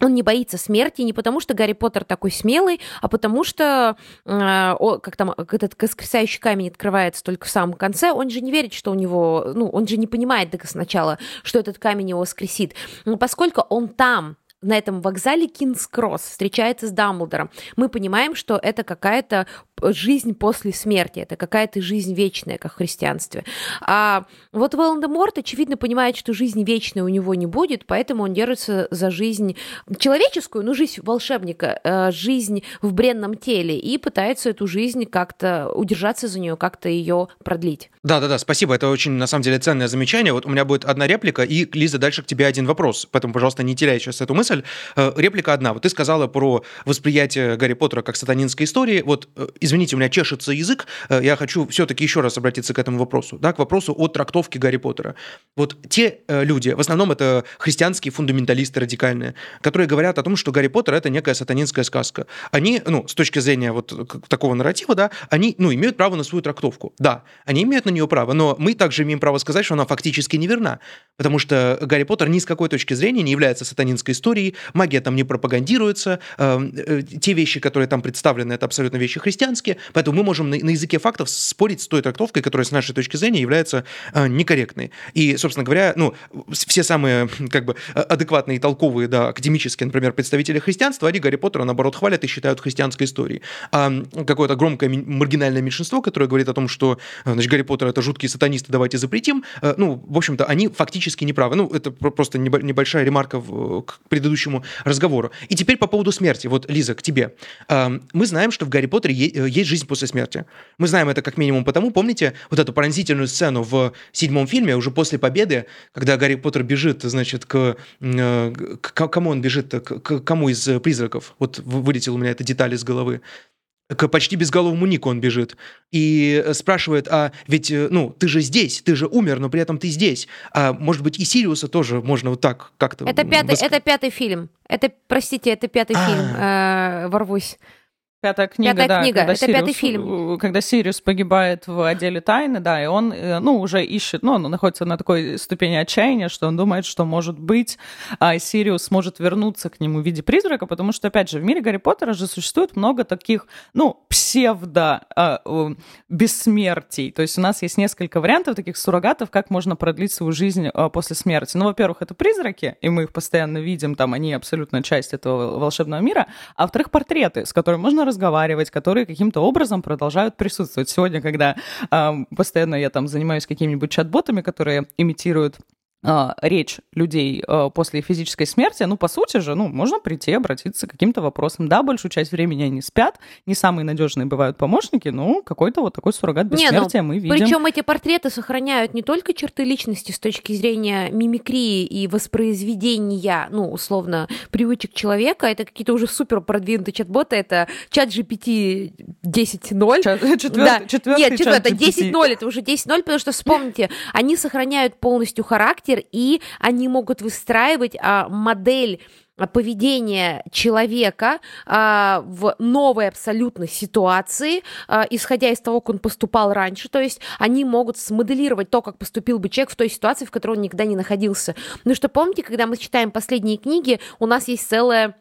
он не боится смерти не потому, что Гарри Поттер такой смелый, а потому что, э, как там, этот воскресающий камень открывается только в самом конце, он же не верит, что у него, ну, он же не понимает до сначала, что этот камень его воскресит. Но поскольку он там, на этом вокзале Кингс-Кросс встречается с Дамблдором, мы понимаем, что это какая-то жизнь после смерти, это какая-то жизнь вечная, как в христианстве. А вот Волан-де-Морт, очевидно, понимает, что жизнь вечная у него не будет, поэтому он держится за жизнь человеческую, ну, жизнь волшебника, э, жизнь в бренном теле, и пытается эту жизнь как-то удержаться за нее, как-то ее продлить. Да-да-да, спасибо, это очень, на самом деле, ценное замечание. Вот у меня будет одна реплика, и, Лиза, дальше к тебе один вопрос, поэтому, пожалуйста, не теряй сейчас эту мысль. Э, реплика одна. Вот ты сказала про восприятие Гарри Поттера как сатанинской истории. Вот, э, извините, у меня чешется язык. Э, я хочу все-таки еще раз обратиться к этому вопросу. Да, к вопросу о трактовке Гарри Поттера. Вот те люди, в основном это христианские фундаменталисты радикальные, которые говорят о том, что Гарри Поттер это некая сатанинская сказка. Они, ну, с точки зрения вот такого нарратива, да, они, ну, имеют право на свою трактовку. Да, они имеют на нее право, но мы также имеем право сказать, что она фактически неверна, потому что Гарри Поттер ни с какой точки зрения не является сатанинской историей, магия там не пропагандируется, эм, э, те вещи, которые там представлены, это абсолютно вещи христианские, по-христиански, поэтому мы можем на, на языке фактов спорить с той трактовкой, которая с нашей точки зрения является э, некорректной. И, собственно говоря, ну, все самые как бы адекватные и толковые, да, академические, например, представители христианства, они Гарри Поттера, наоборот, хвалят и считают христианской историей. А какое-то громкое маргинальное меньшинство, которое говорит о том, что значит, Гарри Поттер это жуткие сатанисты, давайте запретим, ну, в общем-то, они фактически неправы. Ну, это просто небольшая ремарка к предыдущему разговору. И теперь по поводу смерти. Вот, Лиза, к тебе. Мы знаем, что в Гарри Поттере есть жизнь после смерти. Мы знаем это как минимум потому, помните вот эту пронзительную сцену в седьмом фильме, уже после победы, когда Гарри Поттер бежит, значит, к, э, к кому он бежит, к, к кому из призраков? Вот вылетел у меня эта деталь из головы к почти безголовому Нику он бежит и спрашивает, а ведь, э, ну, ты же здесь, ты же умер, но при этом ты здесь. А может быть, и Сириуса тоже можно вот так как-то... Это пятый, воск... это пятый фильм. Это, простите, это пятый А-а-а. фильм. Э, ворвусь. Пятая книга, Пятая да. книга, когда это Сириус, пятый фильм. Когда Сириус погибает в отделе тайн, да, и он, э, ну, уже ищет, ну, он находится на такой ступени отчаяния, что он думает, что, может быть, а, Сириус сможет вернуться к нему в виде призрака, потому что, опять же, в мире Гарри Поттера же существует много таких, ну, псевдо а. То есть у нас есть несколько вариантов таких суррогатов, как можно продлить свою жизнь а, после смерти. Ну, во-первых, это призраки, и мы их постоянно видим, там, они абсолютно часть этого волшебного мира. А во-вторых, портреты, с которыми можно разговаривать, которые каким-то образом продолжают присутствовать. Сегодня, когда э, постоянно я там занимаюсь какими-нибудь чат-ботами, которые имитируют а, речь людей а, после физической смерти, ну, по сути же, ну, можно прийти, обратиться к каким-то вопросам. Да, большую часть времени они спят, не самые надежные бывают помощники, но какой-то вот такой суррогат бессмертия не, ну, мы видим. Причем эти портреты сохраняют не только черты личности с точки зрения мимикрии и воспроизведения, ну, условно, привычек человека, это какие-то уже супер продвинутые чат-боты, это чат GPT 10.0. Четвертый, да. четвертый Нет, четвертый, 10.0, это уже 10.0, потому что, вспомните, они сохраняют полностью характер, характер, и они могут выстраивать а, модель поведения человека а, в новой абсолютно ситуации, а, исходя из того, как он поступал раньше. То есть они могут смоделировать то, как поступил бы человек в той ситуации, в которой он никогда не находился. Ну что помните, когда мы читаем последние книги, у нас есть целая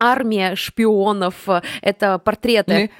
армия шпионов, это портреты.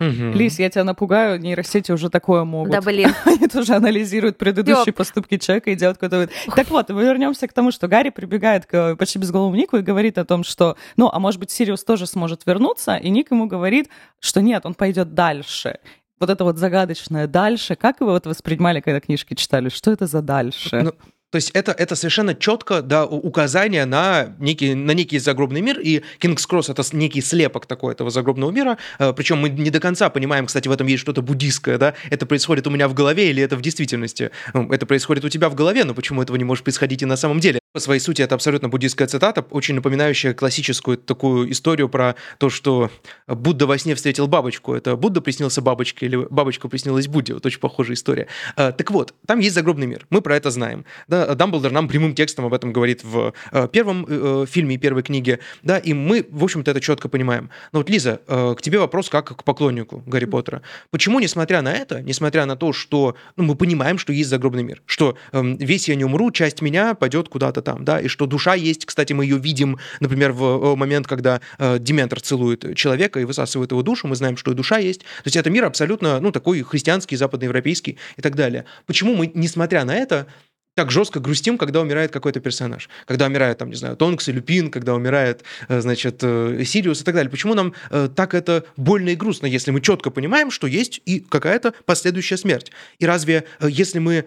Угу. Лис, я тебя напугаю, нейросети уже такое могут. Да, блин. Они тоже анализируют предыдущие Ёп. поступки человека и делают какой-то... Так вот, мы вернемся к тому, что Гарри прибегает к почти безголовому Нику и говорит о том, что, ну, а может быть, Сириус тоже сможет вернуться, и Ник ему говорит, что нет, он пойдет дальше вот это вот загадочное дальше, как вы вот воспринимали, когда книжки читали? Что это за дальше? Ну, то есть это, это совершенно четко да, указание на некий, на некий загробный мир, и Кингс Кросс это некий слепок такой этого загробного мира, э, причем мы не до конца понимаем, кстати, в этом есть что-то буддийское, да, это происходит у меня в голове или это в действительности. Ну, это происходит у тебя в голове, но почему этого не может происходить и на самом деле? По своей сути, это абсолютно буддийская цитата, очень напоминающая классическую такую историю про то, что Будда во сне встретил бабочку. Это Будда приснился бабочке или бабочка приснилась Будде. Вот очень похожая история. Э, так вот, там есть загробный мир. Мы про это знаем. Да, Дамблдор нам прямым текстом об этом говорит в э, первом э, фильме и первой книге, да, и мы, в общем-то, это четко понимаем. Но вот, Лиза, э, к тебе вопрос как к поклоннику Гарри Поттера. Почему, несмотря на это, несмотря на то, что ну, мы понимаем, что есть загробный мир, что э, весь я не умру, часть меня пойдет куда-то там, да, и что душа есть, кстати, мы ее видим, например, в э, момент, когда э, Дементор целует человека и высасывает его душу, мы знаем, что и душа есть. То есть это мир абсолютно, ну, такой христианский, западноевропейский и так далее. Почему мы, несмотря на это, так жестко грустим, когда умирает какой-то персонаж. Когда умирает, там, не знаю, Тонкс и Люпин, когда умирает, э, значит, э, Сириус и так далее. Почему нам так это больно и грустно, если мы четко понимаем, что есть и какая-то последующая смерть? И разве, если мы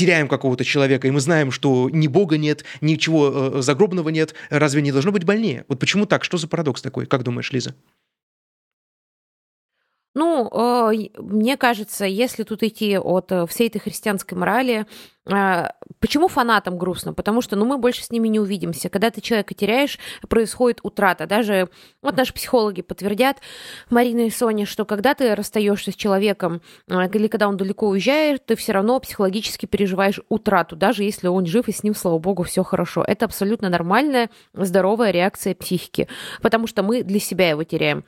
теряем какого-то человека, и мы знаем, что ни Бога нет, ничего загробного нет, разве не должно быть больнее? Вот почему так? Что за парадокс такой? Как думаешь, Лиза? Ну, э, мне кажется, если тут идти от э, всей этой христианской морали, э, почему фанатам грустно? Потому что, ну, мы больше с ними не увидимся. Когда ты человека теряешь, происходит утрата. Даже вот наши психологи подтвердят, Марина и Соня, что когда ты расстаешься с человеком или когда он далеко уезжает, ты все равно психологически переживаешь утрату, даже если он жив и с ним, слава богу, все хорошо. Это абсолютно нормальная, здоровая реакция психики, потому что мы для себя его теряем.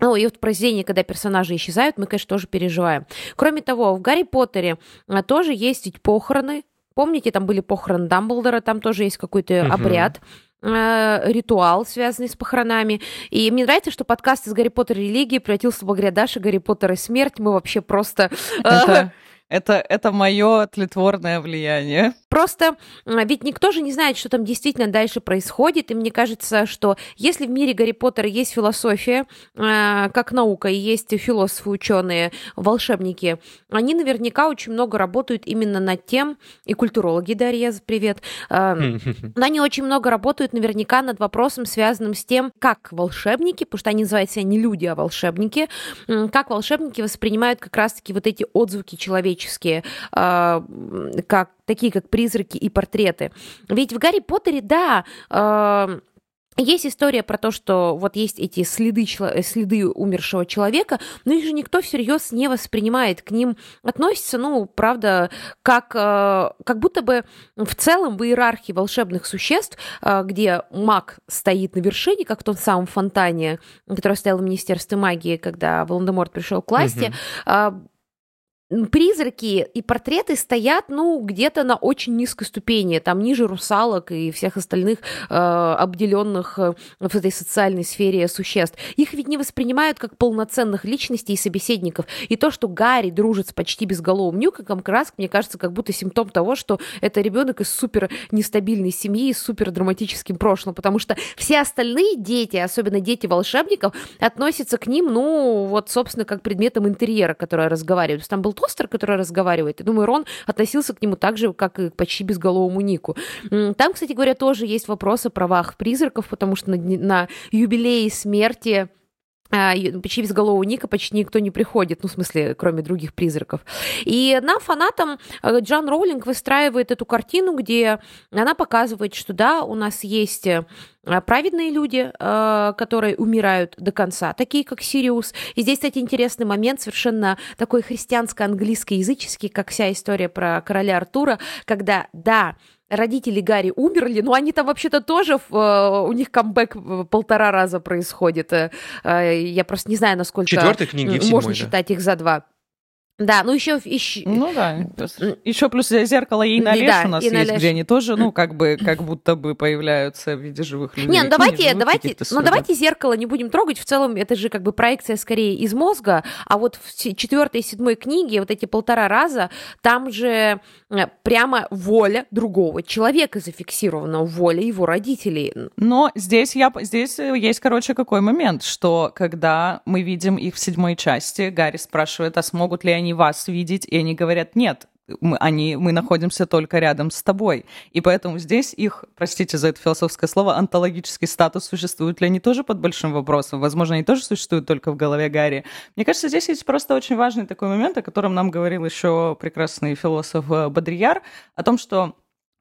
Ну, и вот в произведении, когда персонажи исчезают, мы, конечно, тоже переживаем. Кроме того, в Гарри Поттере а, тоже есть ведь похороны. Помните, там были похороны Дамблдора, там тоже есть какой-то угу. обряд. э, ритуал, связанный с похоронами. И мне нравится, что подкаст из Гарри Поттера и религии превратился благодаря Даше Гарри Поттер и смерть. Мы вообще просто... э, Это, это, это мое тлетворное влияние. Просто ведь никто же не знает, что там действительно дальше происходит, и мне кажется, что если в мире Гарри Поттера есть философия, э, как наука, и есть философы, ученые, волшебники, они наверняка очень много работают именно над тем, и культурологи, Дарья, привет, э, они очень много работают наверняка над вопросом, связанным с тем, как волшебники, потому что они называют себя не люди, а волшебники, как волшебники воспринимают как раз-таки вот эти отзвуки человеческие, э, как такие как призраки и портреты. Ведь в Гарри Поттере, да, э, есть история про то, что вот есть эти следы, чело- следы умершего человека, но их же никто всерьез не воспринимает, к ним относится, ну, правда, как, э, как будто бы в целом в иерархии волшебных существ, э, где маг стоит на вершине, как в том самом фонтане, который стоял в Министерстве магии, когда Волан-де-Морт пришел к власти, э, призраки и портреты стоят, ну, где-то на очень низкой ступени, там ниже русалок и всех остальных э, обделенных э, в этой социальной сфере существ. Их ведь не воспринимают как полноценных личностей и собеседников. И то, что Гарри дружит с почти безголовым Ньюком, как раз, мне кажется, как будто симптом того, что это ребенок из супер нестабильной семьи, с супер драматическим прошлым, потому что все остальные дети, особенно дети волшебников, относятся к ним, ну, вот, собственно, как предметам интерьера, которые разговаривают. Там был тостер, который разговаривает. И думаю, Рон относился к нему так же, как и к почти безголовому Нику. Там, кстати говоря, тоже есть вопросы о правах призраков, потому что на, на юбилее смерти а, ю- почти безголового Ника почти никто не приходит, ну, в смысле, кроме других призраков. И нам, фанатам, э, Джон Роулинг выстраивает эту картину, где она показывает, что да, у нас есть э, праведные люди, э, которые умирают до конца, такие как Сириус. И здесь, кстати, интересный момент, совершенно такой христианско-английско-языческий, как вся история про короля Артура, когда, да, родители Гарри умерли, но они там вообще-то тоже, в, э, у них камбэк в полтора раза происходит. Э, э, Я просто не знаю, насколько Четвертой книге и в м, можно седьмой, да. считать их за два. Да, ну еще, еще Ну да. Еще плюс зеркало ей на Да, у нас и на есть, леш. где они тоже, ну, как бы, как будто бы появляются в виде живых людей. Не, ну давайте, живых давайте, ну давайте зеркало не будем трогать. В целом это же как бы проекция скорее из мозга, а вот в четвертой и седьмой книге вот эти полтора раза там же э, прямо воля другого человека зафиксирована, воля его родителей. Но здесь, я, здесь есть, короче, какой момент, что когда мы видим их в седьмой части, Гарри спрашивает, а смогут ли они вас видеть, и они говорят, нет, мы, они, мы находимся только рядом с тобой. И поэтому здесь их, простите за это философское слово, онтологический статус, существуют ли они тоже под большим вопросом? Возможно, они тоже существуют только в голове Гарри. Мне кажется, здесь есть просто очень важный такой момент, о котором нам говорил еще прекрасный философ э, Бодрияр, о том, что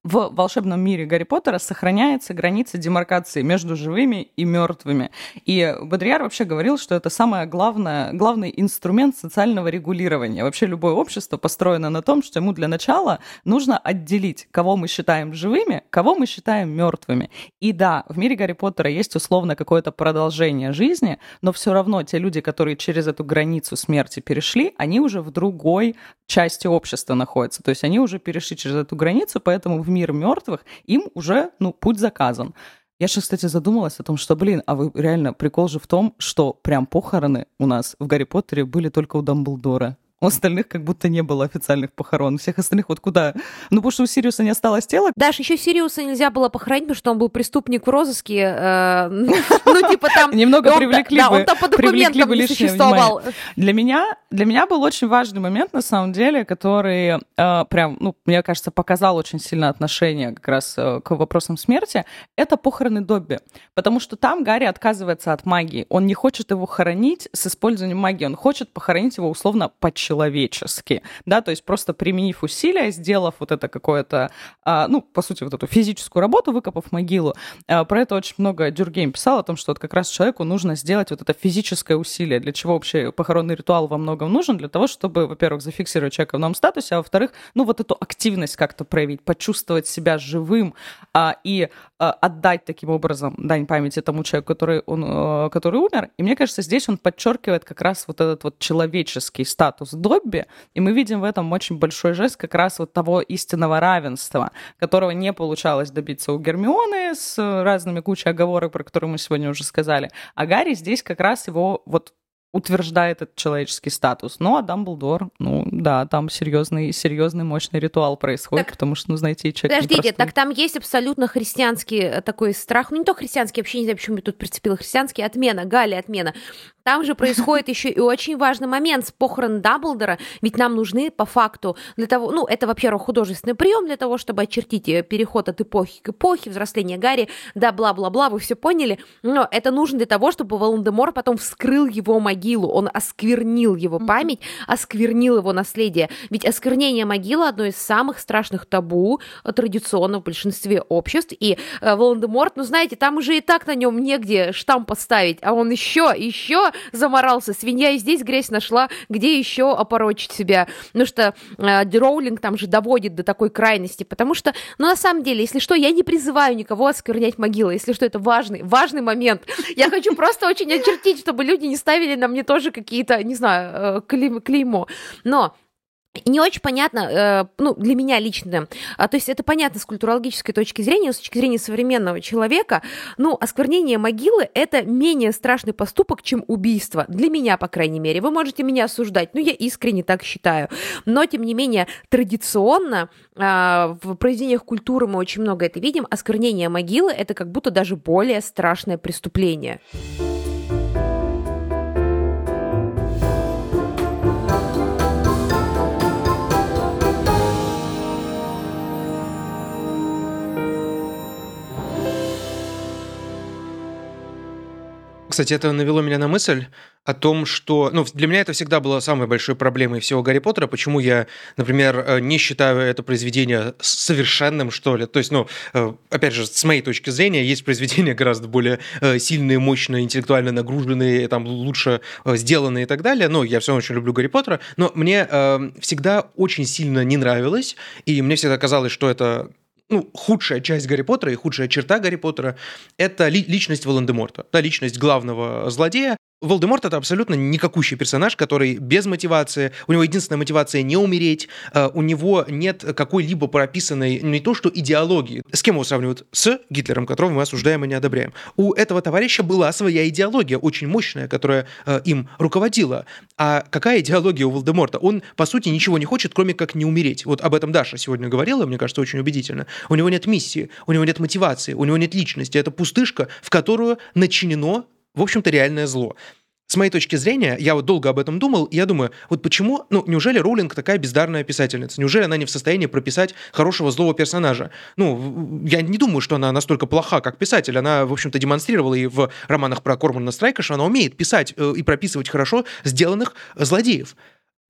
в волшебном мире Гарри Поттера сохраняется граница демаркации между живыми и мертвыми. И Бодрияр вообще говорил, что это самое главное, главный инструмент социального регулирования. Вообще любое общество построено на том, что ему для начала нужно отделить, кого мы считаем живыми, кого мы считаем мертвыми. И да, в мире Гарри Поттера есть условно какое-то продолжение жизни, но все равно те люди, которые через эту границу смерти перешли, они уже в другой части общества находятся. То есть они уже перешли через эту границу, поэтому в мир мертвых им уже, ну, путь заказан. Я сейчас, кстати, задумалась о том, что, блин, а вы реально прикол же в том, что прям похороны у нас в Гарри Поттере были только у Дамблдора. У остальных как будто не было официальных похорон. У всех остальных вот куда? Ну, потому что у Сириуса не осталось тела. Даш, еще Сириуса нельзя было похоронить, потому что он был преступник в розыске. э, Ну, типа там... Немного привлекли Да, бы- он там по документам не существовал. Для меня, для меня был очень важный момент, на самом деле, который э, прям, ну, мне кажется, показал очень сильно отношение как раз э, к вопросам смерти. Это похороны Добби. Потому что там Гарри отказывается от магии. Он не хочет его хоронить с использованием магии. Он хочет похоронить его условно по-человечески. Да, то есть просто применив усилия, сделав вот это какое-то, а, ну, по сути, вот эту физическую работу, выкопав могилу. А, Про это очень много Дюргейм писал, о том, что вот как раз человеку нужно сделать вот это физическое усилие. Для чего вообще похоронный ритуал во многом нужен? Для того, чтобы, во-первых, зафиксировать человека в новом статусе, а во-вторых, ну, вот эту активность как-то проявить, почувствовать себя живым а, и отдать таким образом дань памяти тому человеку, который, он, э, который умер. И мне кажется, здесь он подчеркивает как раз вот этот вот человеческий статус Добби, и мы видим в этом очень большой жест как раз вот того истинного равенства, которого не получалось добиться у Гермионы с разными кучей оговорок, про которые мы сегодня уже сказали. А Гарри здесь как раз его вот утверждает этот человеческий статус. Ну, а Дамблдор, ну, да, там серьезный, серьезный мощный ритуал происходит, так, потому что, ну, знаете, человек Подождите, так там есть абсолютно христианский э, такой страх, ну, не то христианский, вообще не знаю, почему я тут прицепила христианский, отмена, Галя, отмена. Там же происходит еще и очень важный момент с похорон Дамблдора, ведь нам нужны по факту для того, ну, это, во-первых, художественный прием для того, чтобы очертить э, переход от эпохи к эпохе, взросление Гарри, да, бла-бла-бла, вы все поняли, но это нужно для того, чтобы Волан-де-Мор потом вскрыл его могилу, он осквернил его память, осквернил его наследие, ведь осквернение могилы одно из самых страшных табу э, традиционно в большинстве обществ, и э, Волан-де-Морт, ну, знаете, там уже и так на нем негде штамп поставить, а он еще, еще заморался. Свинья и здесь грязь нашла, где еще опорочить себя. Ну что э, Роулинг там же доводит до такой крайности, потому что, ну на самом деле, если что, я не призываю никого осквернять могилы, если что, это важный, важный момент. Я хочу просто очень очертить, чтобы люди не ставили на мне тоже какие-то, не знаю, э, клеймо. Но не очень понятно, э, ну, для меня лично, а, то есть это понятно с культурологической точки зрения, с точки зрения современного человека, ну, осквернение могилы – это менее страшный поступок, чем убийство, для меня, по крайней мере. Вы можете меня осуждать, ну, я искренне так считаю, но, тем не менее, традиционно а, в произведениях культуры мы очень много это видим, осквернение могилы – это как будто даже более страшное преступление. Кстати, это навело меня на мысль о том, что... Ну, для меня это всегда было самой большой проблемой всего Гарри Поттера. Почему я, например, э, не считаю это произведение совершенным, что ли. То есть, ну, э, опять же, с моей точки зрения, есть произведения гораздо более э, сильные, мощные, интеллектуально нагруженные, там, лучше сделанные и так далее. Но я все равно очень люблю Гарри Поттера. Но мне всегда очень сильно не нравилось, и мне всегда казалось, что это ну, худшая часть Гарри Поттера и худшая черта Гарри Поттера – это ли, личность Волан-де-Морта, да, личность главного злодея, Волдеморт это абсолютно никакущий персонаж, который без мотивации, у него единственная мотивация не умереть, э, у него нет какой-либо прописанной не то что идеологии. С кем его сравнивают? С Гитлером, которого мы осуждаем и не одобряем. У этого товарища была своя идеология, очень мощная, которая э, им руководила. А какая идеология у Волдеморта? Он, по сути, ничего не хочет, кроме как не умереть. Вот об этом Даша сегодня говорила, мне кажется, очень убедительно. У него нет миссии, у него нет мотивации, у него нет личности. Это пустышка, в которую начинено в общем-то, реальное зло. С моей точки зрения, я вот долго об этом думал, и я думаю, вот почему, ну, неужели Роулинг такая бездарная писательница? Неужели она не в состоянии прописать хорошего злого персонажа? Ну, я не думаю, что она настолько плоха, как писатель. Она, в общем-то, демонстрировала и в романах про Кормана Страйка, что она умеет писать э, и прописывать хорошо сделанных злодеев.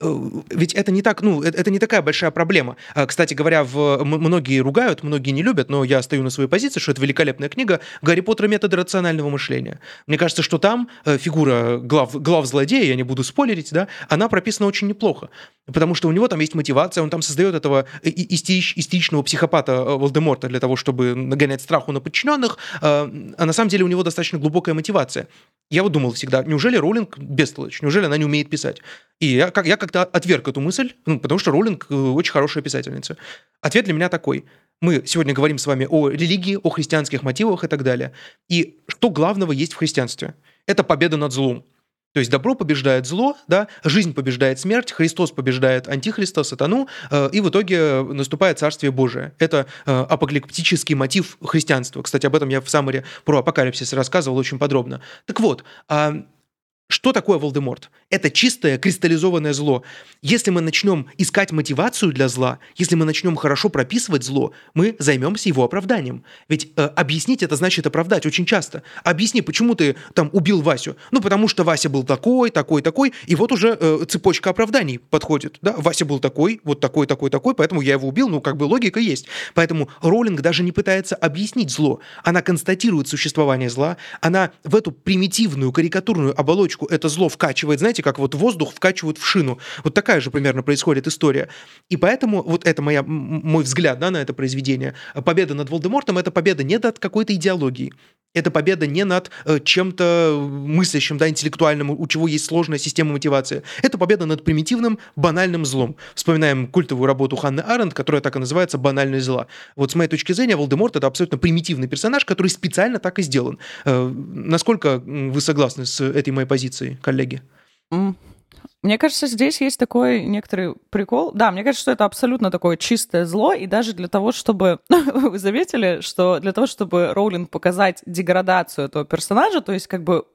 Э, ведь это не так, ну, это, это не такая большая проблема. А, кстати говоря, в, многие ругают, многие не любят, но я стою на своей позиции, что это великолепная книга «Гарри Поттер. Методы рационального мышления». Мне кажется, что там э, фигура глав, глав злодея, я не буду спойлерить, да, она прописана очень неплохо. Потому что у него там есть мотивация, он там создает этого истерич, истеричного психопата э, Волдеморта для того, чтобы нагонять страху на подчиненных, а на самом деле у него достаточно глубокая мотивация. Я вот думал всегда, неужели Роллинг бестолочь, неужели она не умеет писать? И я, как, я как-то отверг эту мысль, ну, потому что Роллинг э, очень хорошая писательница. Ответ для меня такой. Мы сегодня говорим с вами о религии, о христианских мотивах и так далее. И что главного есть в христианстве? Это победа над злом. То есть добро побеждает зло, да, жизнь побеждает смерть, Христос побеждает антихриста, сатану, э, и в итоге наступает Царствие Божие. Это э, апокалиптический мотив христианства. Кстати, об этом я в саммаре про апокалипсис рассказывал очень подробно. Так вот, э, что такое Волдеморт? Это чистое кристаллизованное зло. Если мы начнем искать мотивацию для зла, если мы начнем хорошо прописывать зло, мы займемся его оправданием. Ведь э, объяснить это значит оправдать очень часто. Объясни, почему ты там убил Васю. Ну, потому что Вася был такой, такой, такой, и вот уже э, цепочка оправданий подходит. Да? Вася был такой, вот такой, такой, такой, поэтому я его убил, ну, как бы логика есть. Поэтому Роллинг даже не пытается объяснить зло. Она констатирует существование зла, она в эту примитивную карикатурную оболочку человеку это зло вкачивает, знаете, как вот воздух вкачивают в шину. Вот такая же примерно происходит история. И поэтому вот это моя, мой взгляд да, на это произведение. Победа над Волдемортом — это победа не над какой-то идеологией, это победа не над э, чем-то мыслящим, да, интеллектуальным, у чего есть сложная система мотивации. Это победа над примитивным, банальным злом. Вспоминаем культовую работу Ханны Аренд, которая так и называется «Банальное зла». Вот с моей точки зрения, Волдеморт — это абсолютно примитивный персонаж, который специально так и сделан. Э, насколько вы согласны с этой моей позицией, коллеги? Мне кажется, здесь есть такой некоторый прикол. Да, мне кажется, что это абсолютно такое чистое зло, и даже для того, чтобы... Вы заметили, что для того, чтобы Роулинг показать деградацию этого персонажа, то есть как бы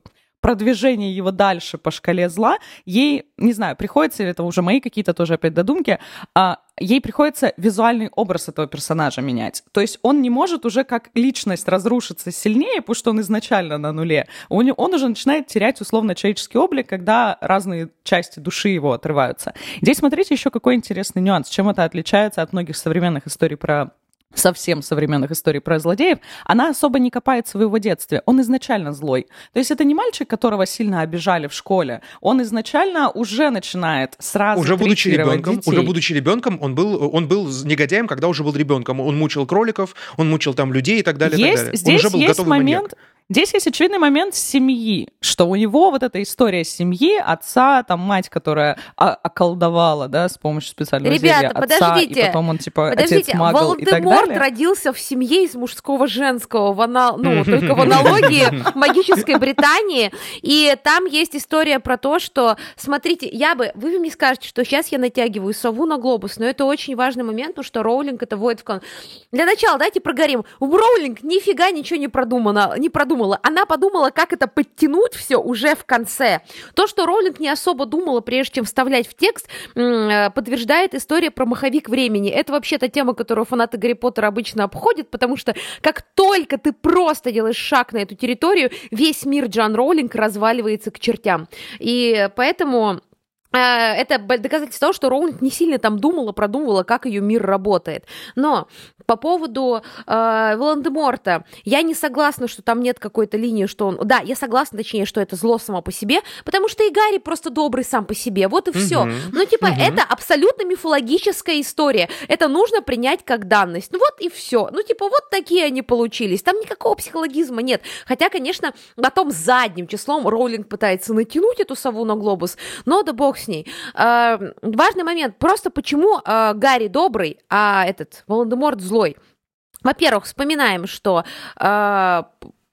продвижение его дальше по шкале зла, ей, не знаю, приходится, или это уже мои какие-то тоже опять додумки, а, ей приходится визуальный образ этого персонажа менять. То есть он не может уже как личность разрушиться сильнее, потому что он изначально на нуле. Он, он уже начинает терять условно человеческий облик, когда разные части души его отрываются. Здесь смотрите еще какой интересный нюанс, чем это отличается от многих современных историй про совсем современных историй про злодеев, она особо не копается в его детстве. Он изначально злой. То есть это не мальчик, которого сильно обижали в школе. Он изначально уже начинает сразу уже будучи ребенком, детей. уже будучи ребенком, он был он был негодяем, когда уже был ребенком. Он мучил кроликов, он мучил там людей и так далее. Есть, и так далее. Здесь он уже был есть готовый момент, маньяк. Здесь есть очевидный момент семьи, что у него вот эта история семьи, отца, там мать, которая околдовала, да, с помощью специального Ребята, зелья отца, подождите, и потом он типа подождите, отец магл и так Волдеморт далее. родился в семье из мужского женского, в ана... ну, только в аналогии магической Британии, и там есть история про то, что, смотрите, я бы, вы мне скажете, что сейчас я натягиваю сову на глобус, но это очень важный момент, потому что Роулинг это вводит в кон. Для начала давайте проговорим. У Роулинг нифига ничего не продумано, не продумано подумала? Она подумала, как это подтянуть все уже в конце. То, что Роллинг не особо думала, прежде чем вставлять в текст, э, подтверждает история про маховик времени. Это вообще-то тема, которую фанаты Гарри Поттера обычно обходят, потому что как только ты просто делаешь шаг на эту территорию, весь мир Джан Роллинг разваливается к чертям. И поэтому это доказательство того, что Роулинг не сильно там думала, продумывала, как ее мир работает. Но по поводу э, Волан-де-Морта, я не согласна, что там нет какой-то линии, что он... Да, я согласна, точнее, что это зло само по себе, потому что и Гарри просто добрый сам по себе, вот и все. Мгм. Ну, типа, Мгм. это абсолютно мифологическая история. Это нужно принять как данность. Ну, вот и все. Ну, типа, вот такие они получились. Там никакого психологизма нет. Хотя, конечно, потом задним числом Роулинг пытается натянуть эту сову на глобус, но да бог с ней. Э, важный момент. Просто почему э, Гарри добрый, а этот Волан-де-Морт злой? Во-первых, вспоминаем, что э,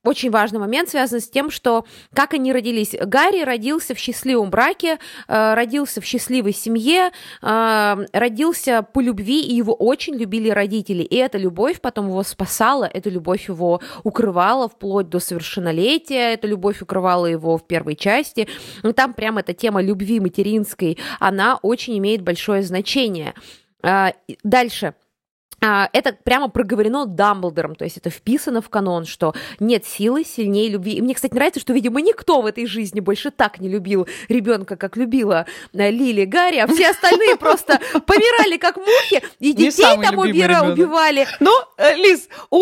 очень важный момент связан с тем, что как они родились. Гарри родился в счастливом браке, э, родился в счастливой семье, э, родился по любви, и его очень любили родители. И эта любовь потом его спасала, эта любовь его укрывала вплоть до совершеннолетия, эта любовь укрывала его в первой части. Ну, там прям эта тема любви материнской, она очень имеет большое значение. Э, Дальше. А, это прямо проговорено Дамблдором, то есть это вписано в канон, что нет силы сильнее любви. И мне, кстати, нравится, что, видимо, никто в этой жизни больше так не любил ребенка, как любила э, Лили Гарри, а все остальные просто помирали как мухи, и Не детей там убивали. Ну, э, Лиз, у,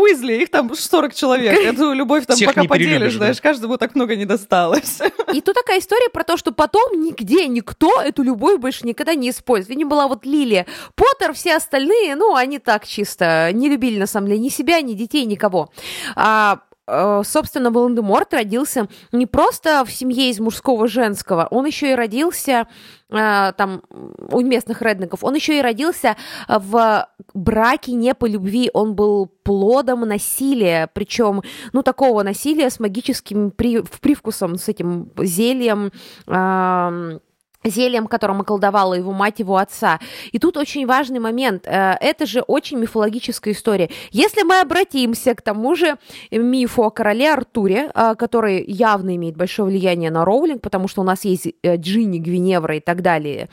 Уизли их там 40 человек. Эту любовь там пока не поделишь, знаешь, каждому так много не досталось. И тут такая история про то, что потом нигде никто эту любовь больше никогда не использует. Видимо, была вот Лилия Поттер, все остальные, ну, они так чисто не любили, на самом деле, ни себя, ни детей, никого. А, э, собственно, Волан-де-Морт родился не просто в семье из мужского женского, он еще и родился э, там у местных редников, он еще и родился в браке не по любви, он был плодом насилия, причем, ну, такого насилия с магическим при- привкусом, с этим зельем, ам, зельем, которым околдовала его мать, его отца. И тут очень важный момент. э, Это же очень мифологическая история. Если мы обратимся к тому же мифу о короле Артуре, э, который явно имеет большое влияние на Роулинг, потому что у нас есть э, Джинни, Гвиневра и так далее,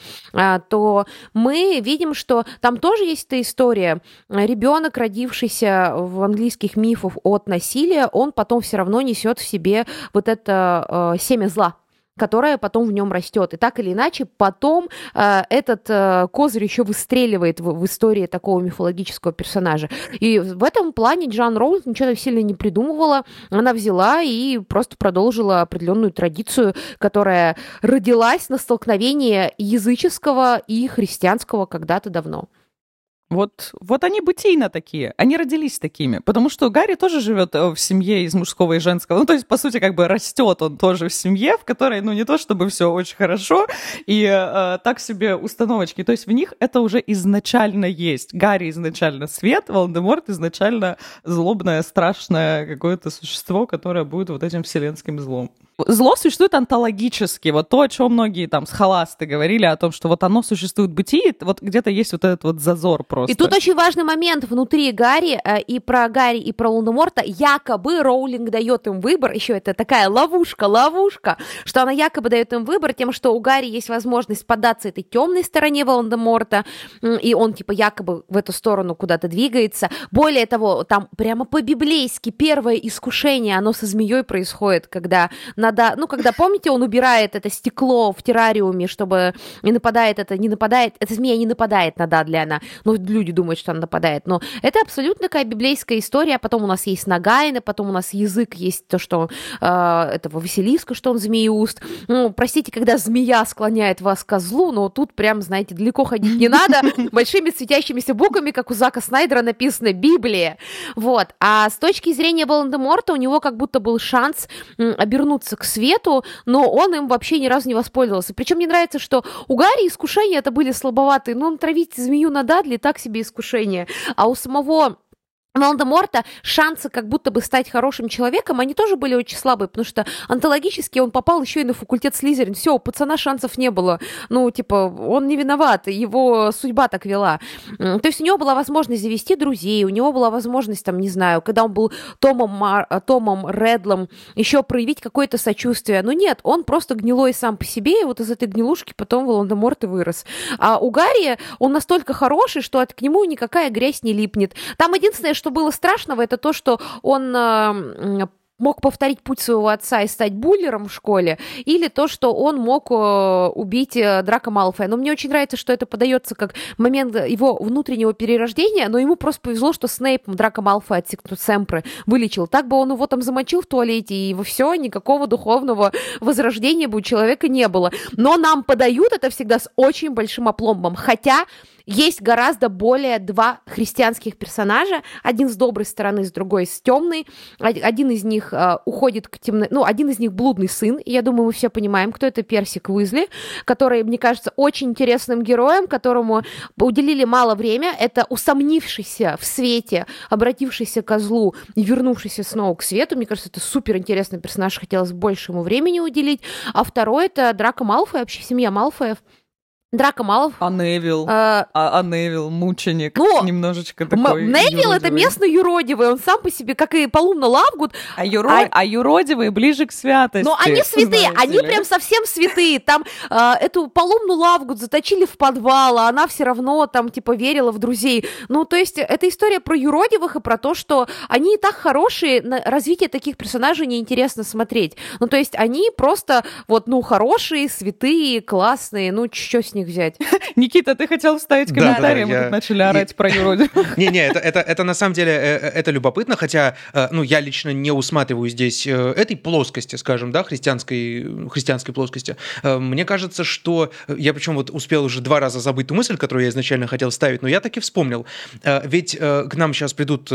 то мы видим, что там тоже есть эта история. Ребенок, родившийся в английских мифах от насилия, он потом все равно несет в себе вот это семя зла которая потом в нем растет. И так или иначе, потом э, этот э, козырь еще выстреливает в, в истории такого мифологического персонажа. И в этом плане Джан Роулинг ничего сильно не придумывала. Она взяла и просто продолжила определенную традицию, которая родилась на столкновении языческого и христианского когда-то давно. Вот, вот они бытийно такие, они родились такими, потому что Гарри тоже живет э, в семье из мужского и женского, ну то есть по сути как бы растет он тоже в семье, в которой ну не то чтобы все очень хорошо. И э, так себе установочки, то есть в них это уже изначально есть. Гарри изначально свет, Волдеморт изначально злобное, страшное какое-то существо, которое будет вот этим вселенским злом зло существует онтологически. Вот то, о чем многие там с халасты говорили, о том, что вот оно существует в бытии, вот где-то есть вот этот вот зазор просто. И тут очень важный момент внутри Гарри, э, и про Гарри, и про Волдеморта. Якобы Роулинг дает им выбор, еще это такая ловушка, ловушка, что она якобы дает им выбор тем, что у Гарри есть возможность податься этой темной стороне Волдеморта, и он типа якобы в эту сторону куда-то двигается. Более того, там прямо по-библейски первое искушение, оно со змеей происходит, когда на надо, ну, когда, помните, он убирает это стекло в террариуме, чтобы не нападает это, не нападает, эта змея не нападает на Дадлиана, ну, люди думают, что она нападает, но это абсолютно такая библейская история, потом у нас есть Нагайна, потом у нас язык есть то, что э, этого Василиска, что он змееуст, ну, простите, когда змея склоняет вас к злу, но тут прям, знаете, далеко ходить не надо, большими светящимися буквами, как у Зака Снайдера написано Библия, вот, а с точки зрения Волан-де-Морта у него как будто был шанс обернуться к свету, но он им вообще ни разу не воспользовался. Причем мне нравится, что у Гарри искушения это были слабоватые, но он травить змею на Дадли так себе искушение. А у самого Волан-де-Морта шансы как будто бы стать хорошим человеком, они тоже были очень слабые, потому что антологически он попал еще и на факультет Слизерин. Все, у пацана шансов не было. Ну, типа, он не виноват, его судьба так вела. То есть у него была возможность завести друзей, у него была возможность, там, не знаю, когда он был Томом, Мар... Томом Редлом, еще проявить какое-то сочувствие. Но нет, он просто гнилой сам по себе, и вот из этой гнилушки потом Волан-де-Морт и вырос. А у Гарри он настолько хороший, что от к нему никакая грязь не липнет. Там единственное, что было страшного, это то, что он э, мог повторить путь своего отца и стать буллером в школе, или то, что он мог э, убить э, Драка Малфоя. Но мне очень нравится, что это подается как момент его внутреннего перерождения, но ему просто повезло, что Снейп Драка Малфоя от Семпры вылечил. Так бы он его там замочил в туалете, и все, никакого духовного возрождения бы у человека не было. Но нам подают это всегда с очень большим опломбом. Хотя есть гораздо более два христианских персонажа, один с доброй стороны, с другой с темной. Один из них э, уходит к темной, ну, один из них блудный сын. Я думаю, мы все понимаем, кто это Персик Уизли, который, мне кажется, очень интересным героем, которому уделили мало время. Это усомнившийся в свете, обратившийся к злу и вернувшийся снова к свету. Мне кажется, это супер интересный персонаж, хотелось больше ему времени уделить. А второй это Драко Малфой, вообще семья Малфоев. Драко Малфой. А Невилл? А, а, а Невилл, мученик, ну, немножечко такой Невилл это местный юродивый, он сам по себе, как и Полумна Лавгуд. А, юро... а... а юродивые ближе к святости. Ну, они святые, они ли? прям совсем святые. Там э, эту Полумну Лавгуд заточили в подвал, а она все равно там, типа, верила в друзей. Ну, то есть, это история про юродивых и про то, что они и так хорошие, на развитие таких персонажей неинтересно смотреть. Ну, то есть, они просто, вот, ну, хорошие, святые, классные, ну, что с ними них взять. Никита, ты хотел вставить комментарий, мы тут начали орать про юродивых. Не-не, это, это, это на самом деле э, э, это любопытно, хотя э, ну, я лично не усматриваю здесь этой плоскости, скажем, да, христианской, христианской плоскости. Мне кажется, что я причем вот успел уже два раза забыть ту мысль, которую я изначально хотел ставить, но я таки вспомнил. Ведь к нам сейчас придут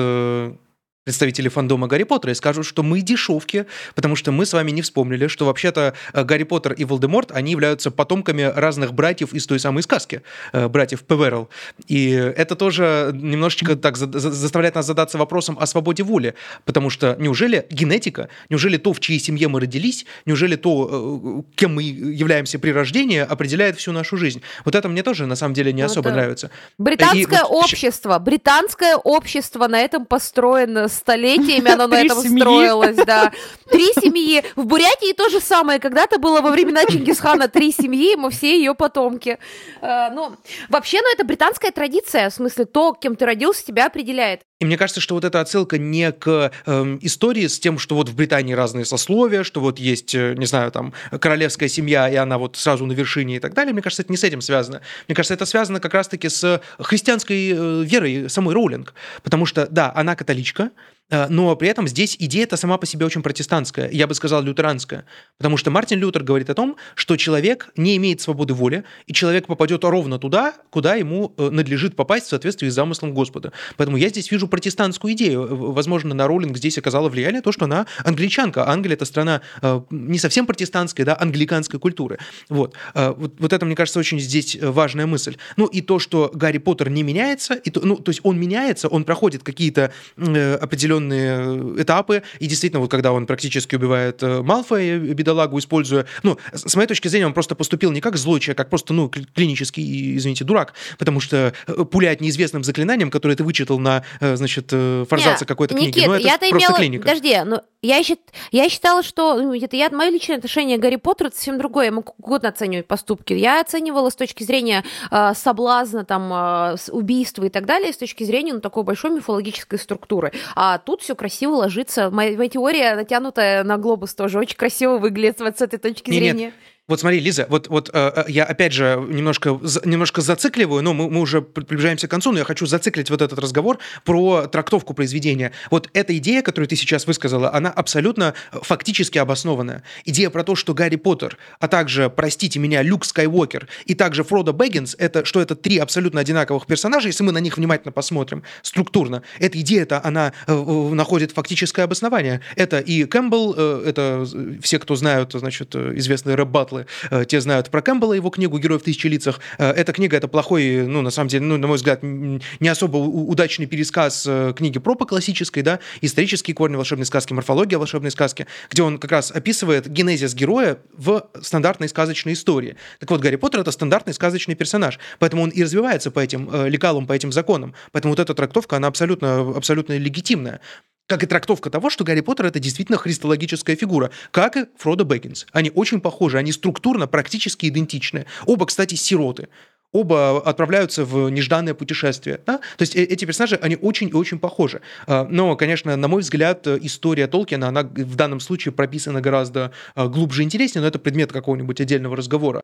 представители фандома Гарри Поттера и скажут, что мы дешевки, потому что мы с вами не вспомнили, что вообще-то э, Гарри Поттер и Волдеморт, они являются потомками разных братьев из той самой сказки, э, братьев Певерл. И это тоже немножечко так заставляет нас задаться вопросом о свободе воли, потому что неужели генетика, неужели то, в чьей семье мы родились, неужели то, э, кем мы являемся при рождении, определяет всю нашу жизнь? Вот это мне тоже на самом деле не ну, особо нравится. Британское вот... общество, британское общество на этом построено столетиями оно на этом строилось, да. Три семьи. В Бурятии то же самое. Когда-то было во времена Чингисхана три семьи, мы все ее потомки. Э, ну, вообще, ну, это британская традиция. В смысле, то, кем ты родился, тебя определяет. И мне кажется, что вот эта отсылка не к э, истории с тем, что вот в Британии разные сословия, что вот есть, э, не знаю, там, королевская семья, и она вот сразу на вершине и так далее. Мне кажется, это не с этим связано. Мне кажется, это связано как раз-таки с христианской э, верой самой Роулинг. Потому что, да, она католичка, но при этом здесь идея-то сама по себе очень протестантская, я бы сказал, лютеранская. Потому что Мартин Лютер говорит о том, что человек не имеет свободы воли, и человек попадет ровно туда, куда ему э, надлежит попасть в соответствии с замыслом Господа. Поэтому я здесь вижу протестантскую идею. Возможно, на Роллинг здесь оказало влияние то, что она англичанка. Англия — это страна э, не совсем протестантской, да, англиканской культуры. Вот. Вот, вот это, мне кажется, очень здесь важная мысль. Ну и то, что Гарри Поттер не меняется, и то, ну, то есть он меняется, он проходит какие-то определенные определенные этапы, и действительно, вот когда он практически убивает э, Малфоя, бедолагу, используя... Ну, с моей точки зрения, он просто поступил не как злой человек, а как просто, ну, клинический, извините, дурак, потому что э, пулять неизвестным заклинанием, которое ты вычитал на, э, значит, форзаце какой-то Никит, книги, ну, это я-то просто имела... клиника. Подожди, ну, я, счит... я считала, что... Ну, это я... Мое личное отношение к Гарри Поттеру это совсем другое. Я могу угодно оценивать поступки. Я оценивала с точки зрения э, соблазна, там, э, убийства и так далее, с точки зрения, ну, такой большой мифологической структуры. А тут все красиво ложится. Моя, моя теория, натянутая на глобус, тоже очень красиво выглядит вот с этой точки нет, зрения. Нет. Вот смотри, Лиза, вот, вот э, я опять же немножко, немножко зацикливаю, но мы, мы уже приближаемся к концу, но я хочу зациклить вот этот разговор про трактовку произведения. Вот эта идея, которую ты сейчас высказала, она абсолютно фактически обоснованная. Идея про то, что Гарри Поттер, а также, простите меня, Люк Скайуокер и также Фродо Бэггинс, это, что это три абсолютно одинаковых персонажа, если мы на них внимательно посмотрим структурно, эта идея-то, она э, находит фактическое обоснование. Это и Кэмпбелл, э, это все, кто знают, значит, известный рэп Кэмпбеллы, э, те знают про Кэмпбелла, его книгу «Герой в тысячи лицах». Э, эта книга — это плохой, ну, на самом деле, ну, на мой взгляд, не особо удачный пересказ э, книги Проппа классической, да, исторические корни волшебной сказки, морфология волшебной сказки, где он как раз описывает генезис героя в стандартной сказочной истории. Так вот, Гарри Поттер — это стандартный сказочный персонаж, поэтому он и развивается по этим лекалам, по этим законам. Поэтому вот эта трактовка, она абсолютно, абсолютно легитимная как и трактовка того, что Гарри Поттер это действительно христологическая фигура, как и Фродо Бэггинс. Они очень похожи, они структурно практически идентичны. Оба, кстати, сироты. Оба отправляются в нежданное путешествие. Да? То есть э, эти персонажи, они очень и очень похожи. А, но, конечно, на мой взгляд, история Толкина, она в данном случае прописана гораздо а, глубже и интереснее, но это предмет какого-нибудь отдельного разговора.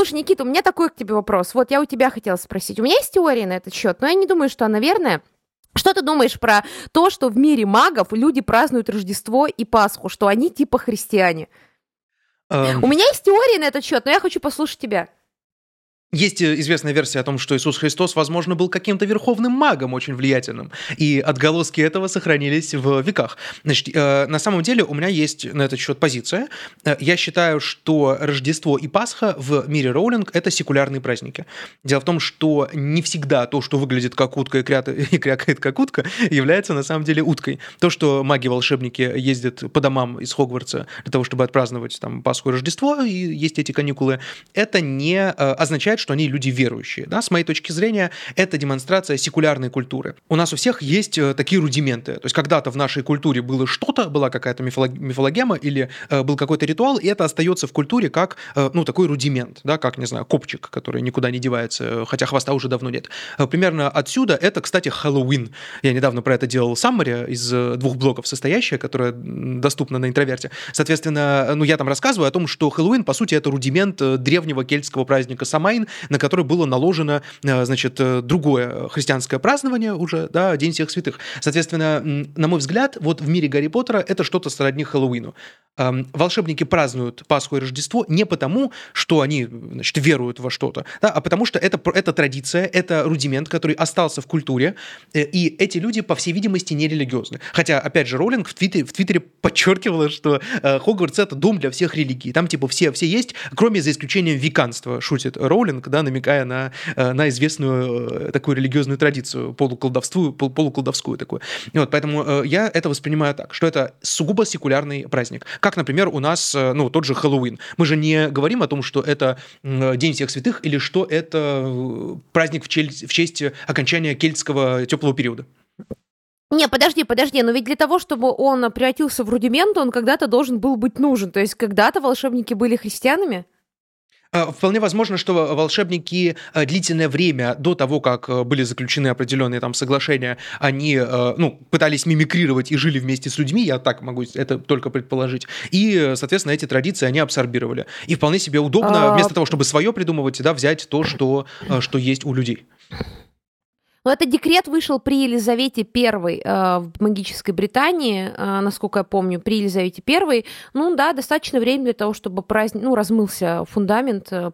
Слушай, Никита, у меня такой к тебе вопрос. Вот я у тебя хотела спросить. У меня есть теория на этот счет, но я не думаю, что она верная. Что ты думаешь про то, что в мире магов люди празднуют Рождество и Пасху, что они типа христиане? Um... У меня есть теория на этот счет, но я хочу послушать тебя. Есть э, известная версия о том, что Иисус Христос, возможно, был каким-то верховным магом очень влиятельным, и отголоски этого сохранились в веках. Значит, э, на самом деле у меня есть на этот счет позиция. Э, я считаю, что Рождество и Пасха в мире Роулинг – это секулярные праздники. Дело в том, что не всегда то, что выглядит как утка и, крят... и крякает как утка, является на самом деле уткой. То, что маги-волшебники ездят по домам из Хогвартса для того, чтобы отпраздновать там Пасху и Рождество, и есть эти каникулы, это не означает, что они люди верующие. Да? С моей точки зрения, это демонстрация секулярной культуры. У нас у всех есть э, такие рудименты. То есть когда-то в нашей культуре было что-то, была какая-то мифолог... мифологема или э, был какой-то ритуал, и это остается в культуре как э, ну, такой рудимент, да, как, не знаю, копчик, который никуда не девается, хотя хвоста уже давно нет. Э, примерно отсюда это, кстати, Хэллоуин. Я недавно про это делал саммари из э, двух блоков состоящая, которая доступна на интроверте. Соответственно, ну, я там рассказываю о том, что Хэллоуин, по сути, это рудимент э, древнего кельтского праздника Самайн, на который было наложено, э, значит, э, другое христианское празднование уже, да, День всех святых. Соответственно, на мой взгляд, вот в мире Гарри Поттера это что-то сродни Хэллоуину. Эм, волшебники празднуют Пасху и Рождество не потому, что они, значит, веруют во что-то, да, а потому что это, это традиция, это рудимент, который остался в культуре, э, и эти люди, по всей видимости, не религиозны. Хотя, опять же, Роллинг в Твиттере, в Твиттере подчеркивала, что Хогвартс — это дом для всех религий. Там, типа, все, все есть, кроме за исключением веканства, шутит Роулинг, да, намекая на, э, на известную э, такую религиозную традицию, полуколдовскую, полуколдовскую такую. Вот, поэтому э, я это воспринимаю так, что это сугубо секулярный праздник. Как, например, у нас, ну, тот же Хэллоуин. Мы же не говорим о том, что это День всех святых или что это праздник в, чель- в честь окончания кельтского теплого периода. Не, подожди, подожди, но ведь для того, чтобы он превратился в рудимент, он когда-то должен был быть нужен. То есть когда-то волшебники были христианами? А, вполне возможно, что волшебники э, длительное время до того, как э, были заключены определенные там соглашения, они э, ну, пытались мимикрировать и жили вместе с людьми, я так могу это только предположить. И, соответственно, эти традиции они абсорбировали. И вполне себе удобно, а... вместо того, чтобы свое придумывать, да, взять то, что, что есть у людей. Но этот декрет вышел при Елизавете I э, в магической Британии, э, насколько я помню, при Елизавете I. Ну да, достаточно времени для того, чтобы праздник, ну, размылся фундамент. Э,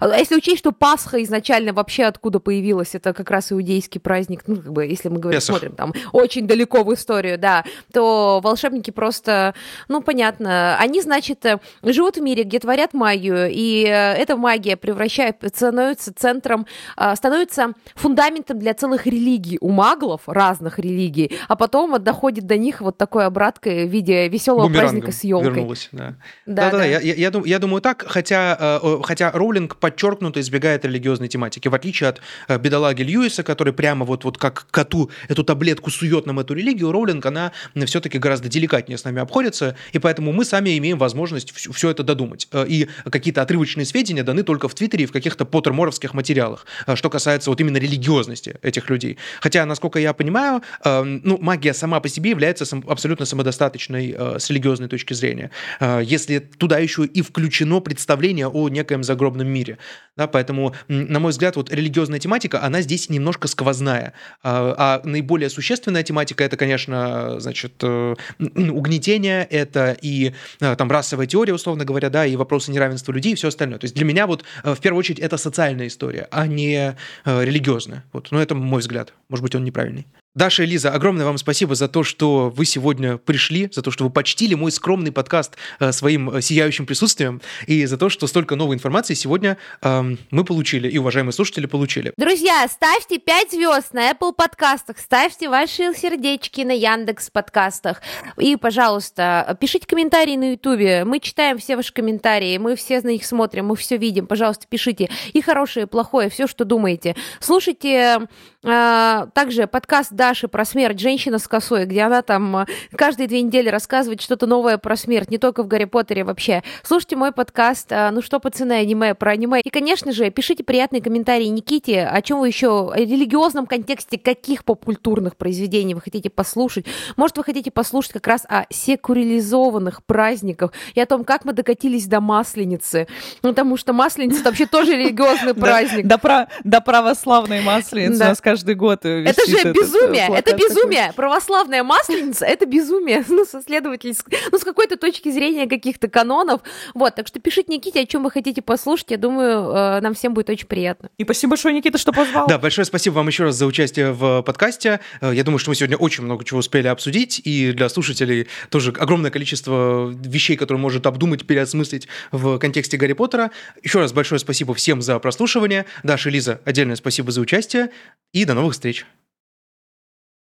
а если учесть, что Пасха изначально вообще откуда появилась, это как раз иудейский праздник, ну, как бы, если мы говорим, смотрим там очень далеко в историю, да, то волшебники просто, ну, понятно, они, значит, э, живут в мире, где творят магию, и э, эта магия превращает, становится центром, э, становится фундаментом для целых религий у маглов, разных религий, а потом доходит до них вот такой обраткой в виде веселого праздника с елкой. Вернулась, да. Да, да, да. Я, я, я, думаю так, хотя, хотя Роулинг подчеркнуто избегает религиозной тематики, в отличие от э, бедолаги Льюиса, который прямо вот, вот как коту эту таблетку сует нам эту религию, Роулинг, она все-таки гораздо деликатнее с нами обходится, и поэтому мы сами имеем возможность все, это додумать. Э, и какие-то отрывочные сведения даны только в Твиттере и в каких-то поттерморовских материалах, что касается вот именно религиозности этих людей. Хотя, насколько я понимаю, э, ну, магия сама по себе является абсолютно самодостаточной э, с религиозной точки зрения. Э, если туда еще и включено представление о некоем загробном мире. Да, поэтому, на мой взгляд, вот религиозная тематика, она здесь немножко сквозная. А, а наиболее существенная тематика это, конечно, значит, э, угнетение, это и э, там расовая теория, условно говоря, да, и вопросы неравенства людей и все остальное. То есть для меня вот э, в первую очередь это социальная история, а не религиозная. Вот. Но это мой взгляд. Может быть, он неправильный. Даша и Лиза, огромное вам спасибо за то, что вы сегодня пришли, за то, что вы почтили мой скромный подкаст э, своим э, сияющим присутствием, и за то, что столько новой информации сегодня э, мы получили, и уважаемые слушатели получили. Друзья, ставьте 5 звезд на Apple подкастах, ставьте ваши сердечки на Яндекс подкастах, и, пожалуйста, пишите комментарии на Ютубе, мы читаем все ваши комментарии, мы все на них смотрим, мы все видим, пожалуйста, пишите и хорошее, и плохое, все, что думаете. Слушайте э, также подкаст «Да, Даши про смерть «Женщина с косой», где она там э, каждые две недели рассказывает что-то новое про смерть, не только в «Гарри Поттере» вообще. Слушайте мой подкаст э, «Ну что, пацаны, аниме» про аниме. И, конечно же, пишите приятные комментарии Никите, о чем вы еще, о религиозном контексте, каких поп-культурных произведений вы хотите послушать. Может, вы хотите послушать как раз о секурилизованных праздниках и о том, как мы докатились до Масленицы. Ну, потому что Масленица вообще тоже религиозный праздник. До православной Масленицы у нас каждый год Это же безумие безумие, это безумие. Такой. Православная масленица — это безумие. Ну, со следовательской, ну, с какой-то точки зрения каких-то канонов. Вот, так что пишите Никите, о чем вы хотите послушать. Я думаю, э, нам всем будет очень приятно. И спасибо большое, Никита, что позвал. Да, большое спасибо вам еще раз за участие в подкасте. Э, я думаю, что мы сегодня очень много чего успели обсудить, и для слушателей тоже огромное количество вещей, которые может обдумать, переосмыслить в контексте Гарри Поттера. Еще раз большое спасибо всем за прослушивание. Даша и Лиза, отдельное спасибо за участие, и до новых встреч.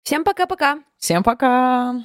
Всем пока-пока. Всем пока.